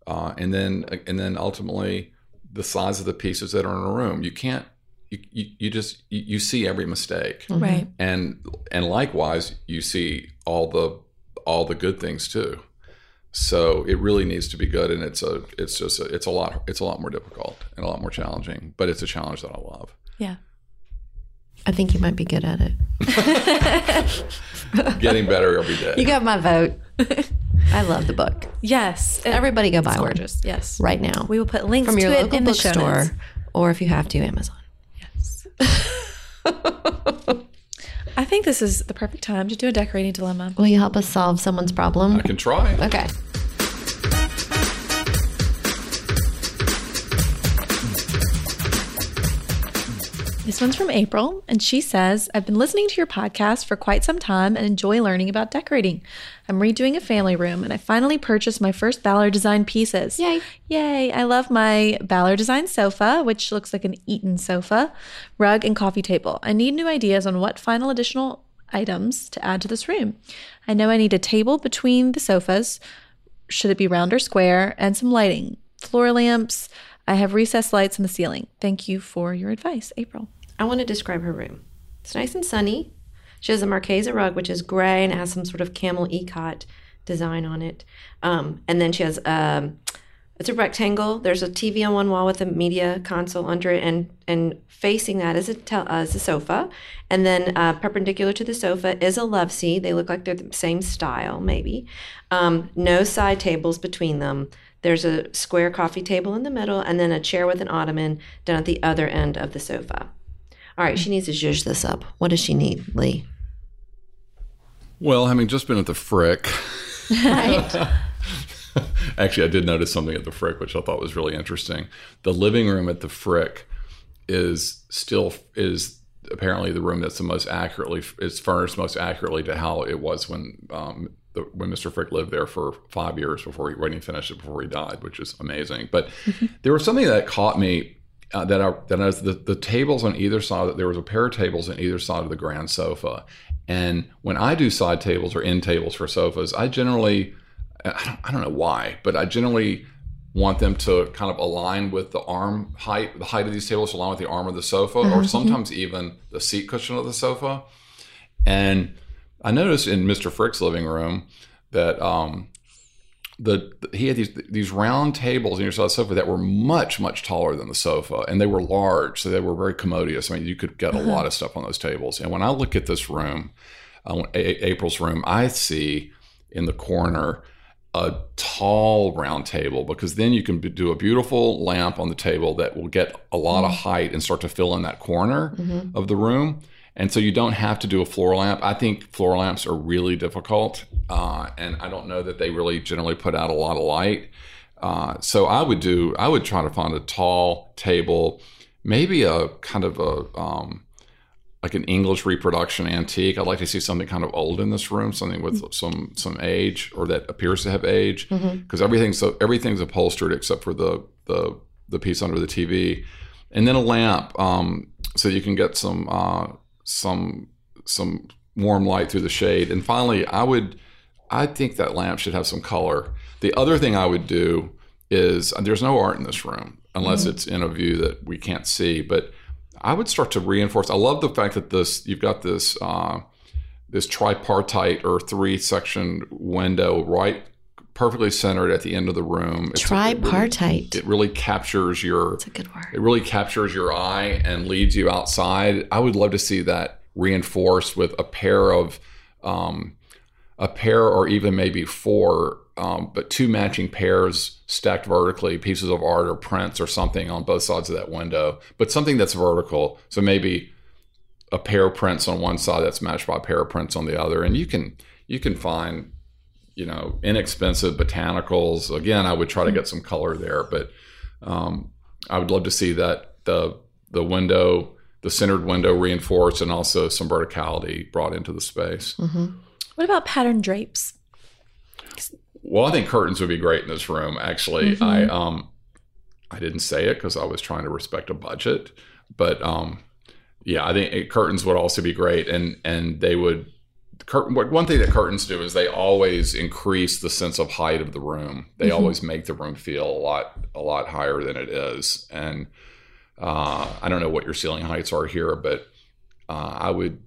uh, and then and then ultimately the size of the pieces that are in a room. You can't you, you, you just you, you see every mistake mm-hmm. right. and and likewise you see all the all the good things too so it really needs to be good and it's a it's just a, it's a lot it's a lot more difficult and a lot more challenging but it's a challenge that i love Yeah. I think you might be good at it. <laughs> <laughs> getting better every day You got my vote. <laughs> I love the book. Yes. Everybody go buy it's one gorgeous. Yes. right now We will put links from your to local in the show bookstore, or if you have to, Amazon. Yes. <laughs> I think this is the perfect time to do a decorating dilemma. Will you help us solve someone's problem? i can try Okay. This one's from April, and she says, I've been listening to your podcast for quite some time and enjoy learning about decorating. I'm redoing a family room, and I finally purchased my first Ballard design pieces. Yay. Yay. I love my Ballard design sofa, which looks like an Eaton sofa, rug, and coffee table. I need new ideas on what final additional items to add to this room. I know I need a table between the sofas. Should it be round or square? And some lighting, floor lamps. I have recessed lights in the ceiling. Thank you for your advice, April. I want to describe her room. It's nice and sunny. She has a Marquesa rug, which is gray and has some sort of camel ikat design on it. Um, and then she has um, it's a rectangle. There's a TV on one wall with a media console under it, and and facing that is a tel- uh, is a sofa, and then uh, perpendicular to the sofa is a love seat. They look like they're the same style, maybe. Um, no side tables between them. There's a square coffee table in the middle, and then a chair with an ottoman down at the other end of the sofa. All right, she needs to zhuzh this up. What does she need, Lee? Well, having just been at the Frick, Right. <laughs> actually, I did notice something at the Frick, which I thought was really interesting. The living room at the Frick is still is apparently the room that's the most accurately is furnished most accurately to how it was when um, the, when Mr. Frick lived there for five years before he when he finished it before he died, which is amazing. But <laughs> there was something that caught me uh, that I that I was the, the tables on either side. There was a pair of tables on either side of the grand sofa, and when I do side tables or end tables for sofas, I generally I don't, I don't know why, but I generally want them to kind of align with the arm height, the height of these tables align with the arm of the sofa, or sometimes even the seat cushion of the sofa. And I noticed in Mr. Frick's living room that um, the he had these these round tables in your side sofa that were much much taller than the sofa, and they were large, so they were very commodious. I mean, you could get a lot uh-huh. of stuff on those tables. And when I look at this room, uh, A- April's room, I see in the corner a tall round table because then you can b- do a beautiful lamp on the table that will get a lot of mm-hmm. height and start to fill in that corner mm-hmm. of the room. And so you don't have to do a floor lamp. I think floor lamps are really difficult, uh, and I don't know that they really generally put out a lot of light. Uh, so I would do, I would try to find a tall table, maybe a kind of a um, like an English reproduction antique. I'd like to see something kind of old in this room, something with some some age or that appears to have age, because everything's so everything's upholstered except for the the the piece under the TV, and then a lamp um, so you can get some uh, some some warm light through the shade. And finally, I would I think that lamp should have some color. The other thing I would do is there's no art in this room unless it's in a view that we can't see, but I would start to reinforce. I love the fact that this you've got this uh, this tripartite or three section window right perfectly centered at the end of the room. It's- it really- Tripartite. It really captures your That's a good word. it really captures your eye and leads you outside. I would love to see that reinforced with a pair of um, a pair or even maybe four, um, but two matching pairs stacked vertically, pieces of art or prints or something on both sides of that window, but something that's vertical. So maybe a pair of prints on one side that's matched by a pair of prints on the other, and you can you can find you know inexpensive botanicals. Again, I would try to get some color there, but um, I would love to see that the the window, the centered window reinforced, and also some verticality brought into the space. What about pattern drapes? Well, I think curtains would be great in this room. Actually, I um, I didn't say it because I was trying to respect a budget, but um, yeah, I think it, curtains would also be great, and and they would. Curtain, one thing that curtains do is they always increase the sense of height of the room. They always make the room feel a lot a lot higher than it is, and uh, I don't know what your ceiling heights are here, but uh, I would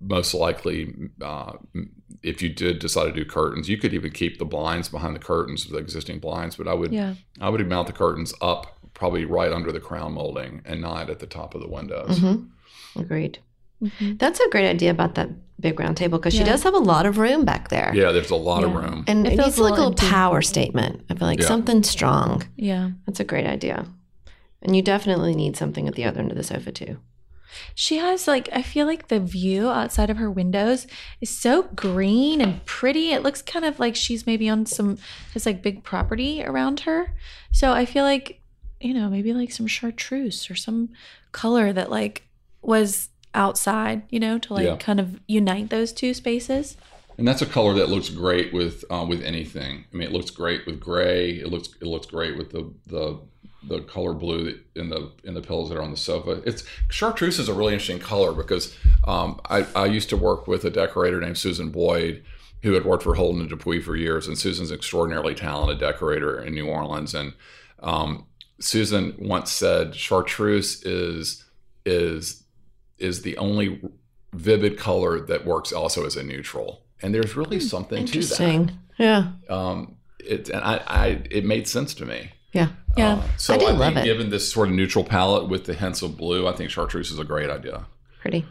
most likely, uh, if you did decide to do curtains, you could even keep the blinds behind the curtains, the existing blinds. But I would, Yeah. I would mount the curtains up, probably right under the crown molding, and not at the top of the windows. Mm-hmm. Agreed. Mhm. That's a great idea about that big round table because she does have a lot of room back there. Yeah, there's a lot of room. And It it, feels needs a like a little little empty. power statement. I feel like Yeah. something strong. Yeah. That's a great idea. And you definitely need something at the other end of the sofa too. She has like I feel like the view outside of her windows is so green and pretty. It looks kind of like she's maybe on some has like big property around her. So I feel like you know, maybe like some chartreuse or some color that like was outside, you know, to like Yeah. kind of unite those two spaces. And that's a color that looks great with uh, with anything. I mean, it looks great with gray. It looks it looks great with the the the color blue in the in the pillows that are on the sofa. It's chartreuse is a really interesting color because um, I, I used to work with a decorator named Susan Boyd who had worked for Holden and Dupuy for years, and Susan's an extraordinarily talented decorator in New Orleans. And um, Susan once said chartreuse is is is the only vivid color that works also as a neutral. And there's really something to that. Interesting. Yeah. Um, it and I, I it made sense to me. Yeah. Yeah. Uh, so I I, do think love it. given this sort of neutral palette with the hints of blue, I think chartreuse is a great idea. Pretty.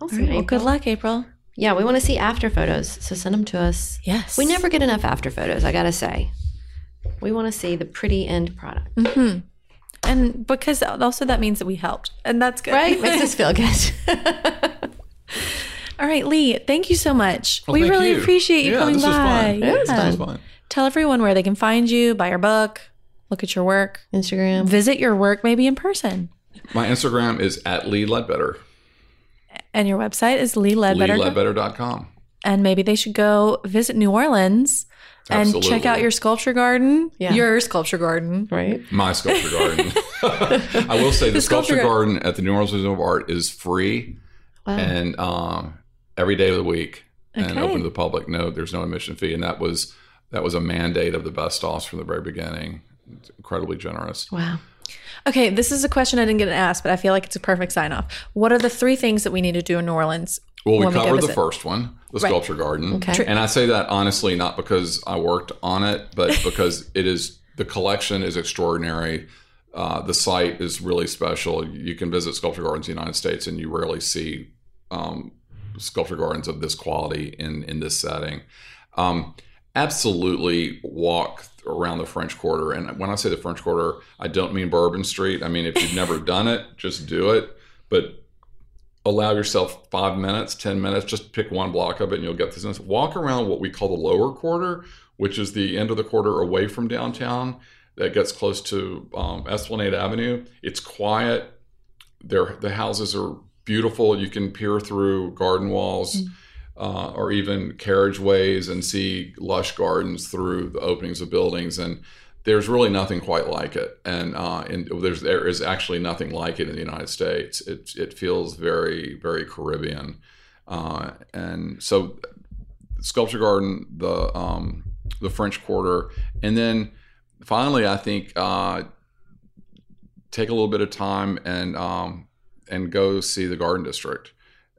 Awesome. All right, well, good luck, April. Yeah, we want to see after photos, so send them to us. Yes. We never get enough after photos, I gotta say. We want to see the pretty end product. hmm And because also that means that we helped. And that's good. Right? Makes us feel good. <laughs> All right, Lee, thank you so much. Well, we really you. appreciate you Yeah, coming this was by. fun. Was Yeah. This was fun. Tell everyone where they can find you, buy your book, look at your work, Instagram. visit your work maybe in person. My Instagram is at Lee Ledbetter. And your website is Lee Ledbetter. LeeLedbetter.com. And maybe they should go visit New Orleans and check out your sculpture garden. Yeah. Your sculpture garden. Right? My sculpture garden. <laughs> <laughs> I will say the, sculpture sculpture garden at the New Orleans Museum of Art is free Wow. and um, every day of the week and open to the public. No, there's no admission fee, and that was that was a mandate of the Besthoffs from the very beginning. It's incredibly generous. wow. Okay, this is a question I didn't get asked, but I feel like it's a perfect sign off. What are the three things that we need to do in New Orleans? Well, we when we covered the first one, the Right. sculpture garden. Okay. And I say that honestly, not because I worked on it, but <laughs> because it is the collection is extraordinary. Uh, the site is really special. You can visit sculpture gardens in the United States, and you rarely see um, sculpture gardens of this quality in in this setting. Um, absolutely walk around the French Quarter, and when I say the French Quarter, I don't mean Bourbon Street. I mean if you've never <laughs> done it, just do it. But allow yourself five minutes, 10 minutes, just pick one block of it and you'll get this. Walk around what we call the lower quarter, which is the end of the quarter away from downtown that gets close to um, Esplanade Avenue. It's quiet. There, the houses are beautiful. You can peer through garden walls uh, or even carriageways and see lush gardens through the openings of buildings. And there's really nothing quite like it, and uh, and there's there is actually nothing like it in the United States. It it feels very very Caribbean, uh, and so Sculpture Garden, the um, the French Quarter, and then finally I think uh, take a little bit of time and um, and go see the Garden District.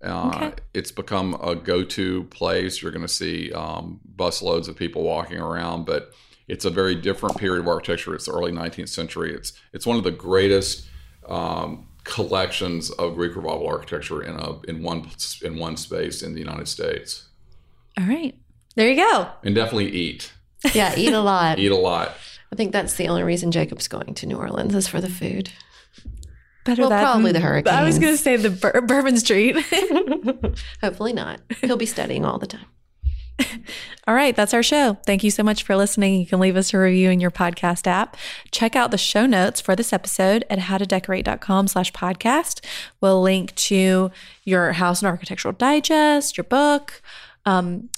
Uh, Okay. It's become a go-to place. You're going to see um, busloads of people walking around, but it's a very different period of architecture. It's the early 19th century. It's it's one of the greatest um, collections of Greek Revival architecture in a in one in one space in the United States. All right. There you go. And definitely eat, Yeah, eat a lot. <laughs> eat a lot. I think that's the only reason Jacob's going to New Orleans is for the food. Better Well, that probably than- the I was going to say the Bur- <laughs> Bourbon Street. <laughs> Hopefully not. He'll be studying all the time. <laughs> All right, that's our show. Thank you so much for listening. You can leave us a review in your podcast app. Check out the show notes for this episode at howtodecorate.com slash podcast. We'll link to your house and architectural digest, your book, um,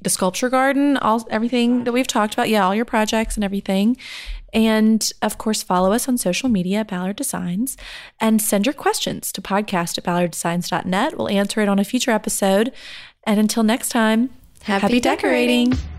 the sculpture garden, all everything that we've talked about. Yeah, all your projects and everything. And of course, follow us on social media at Ballard Designs and send your questions to podcast at ballarddesigns.net. We'll answer it on a future episode. And until next time, Happy happy decorating. decorating.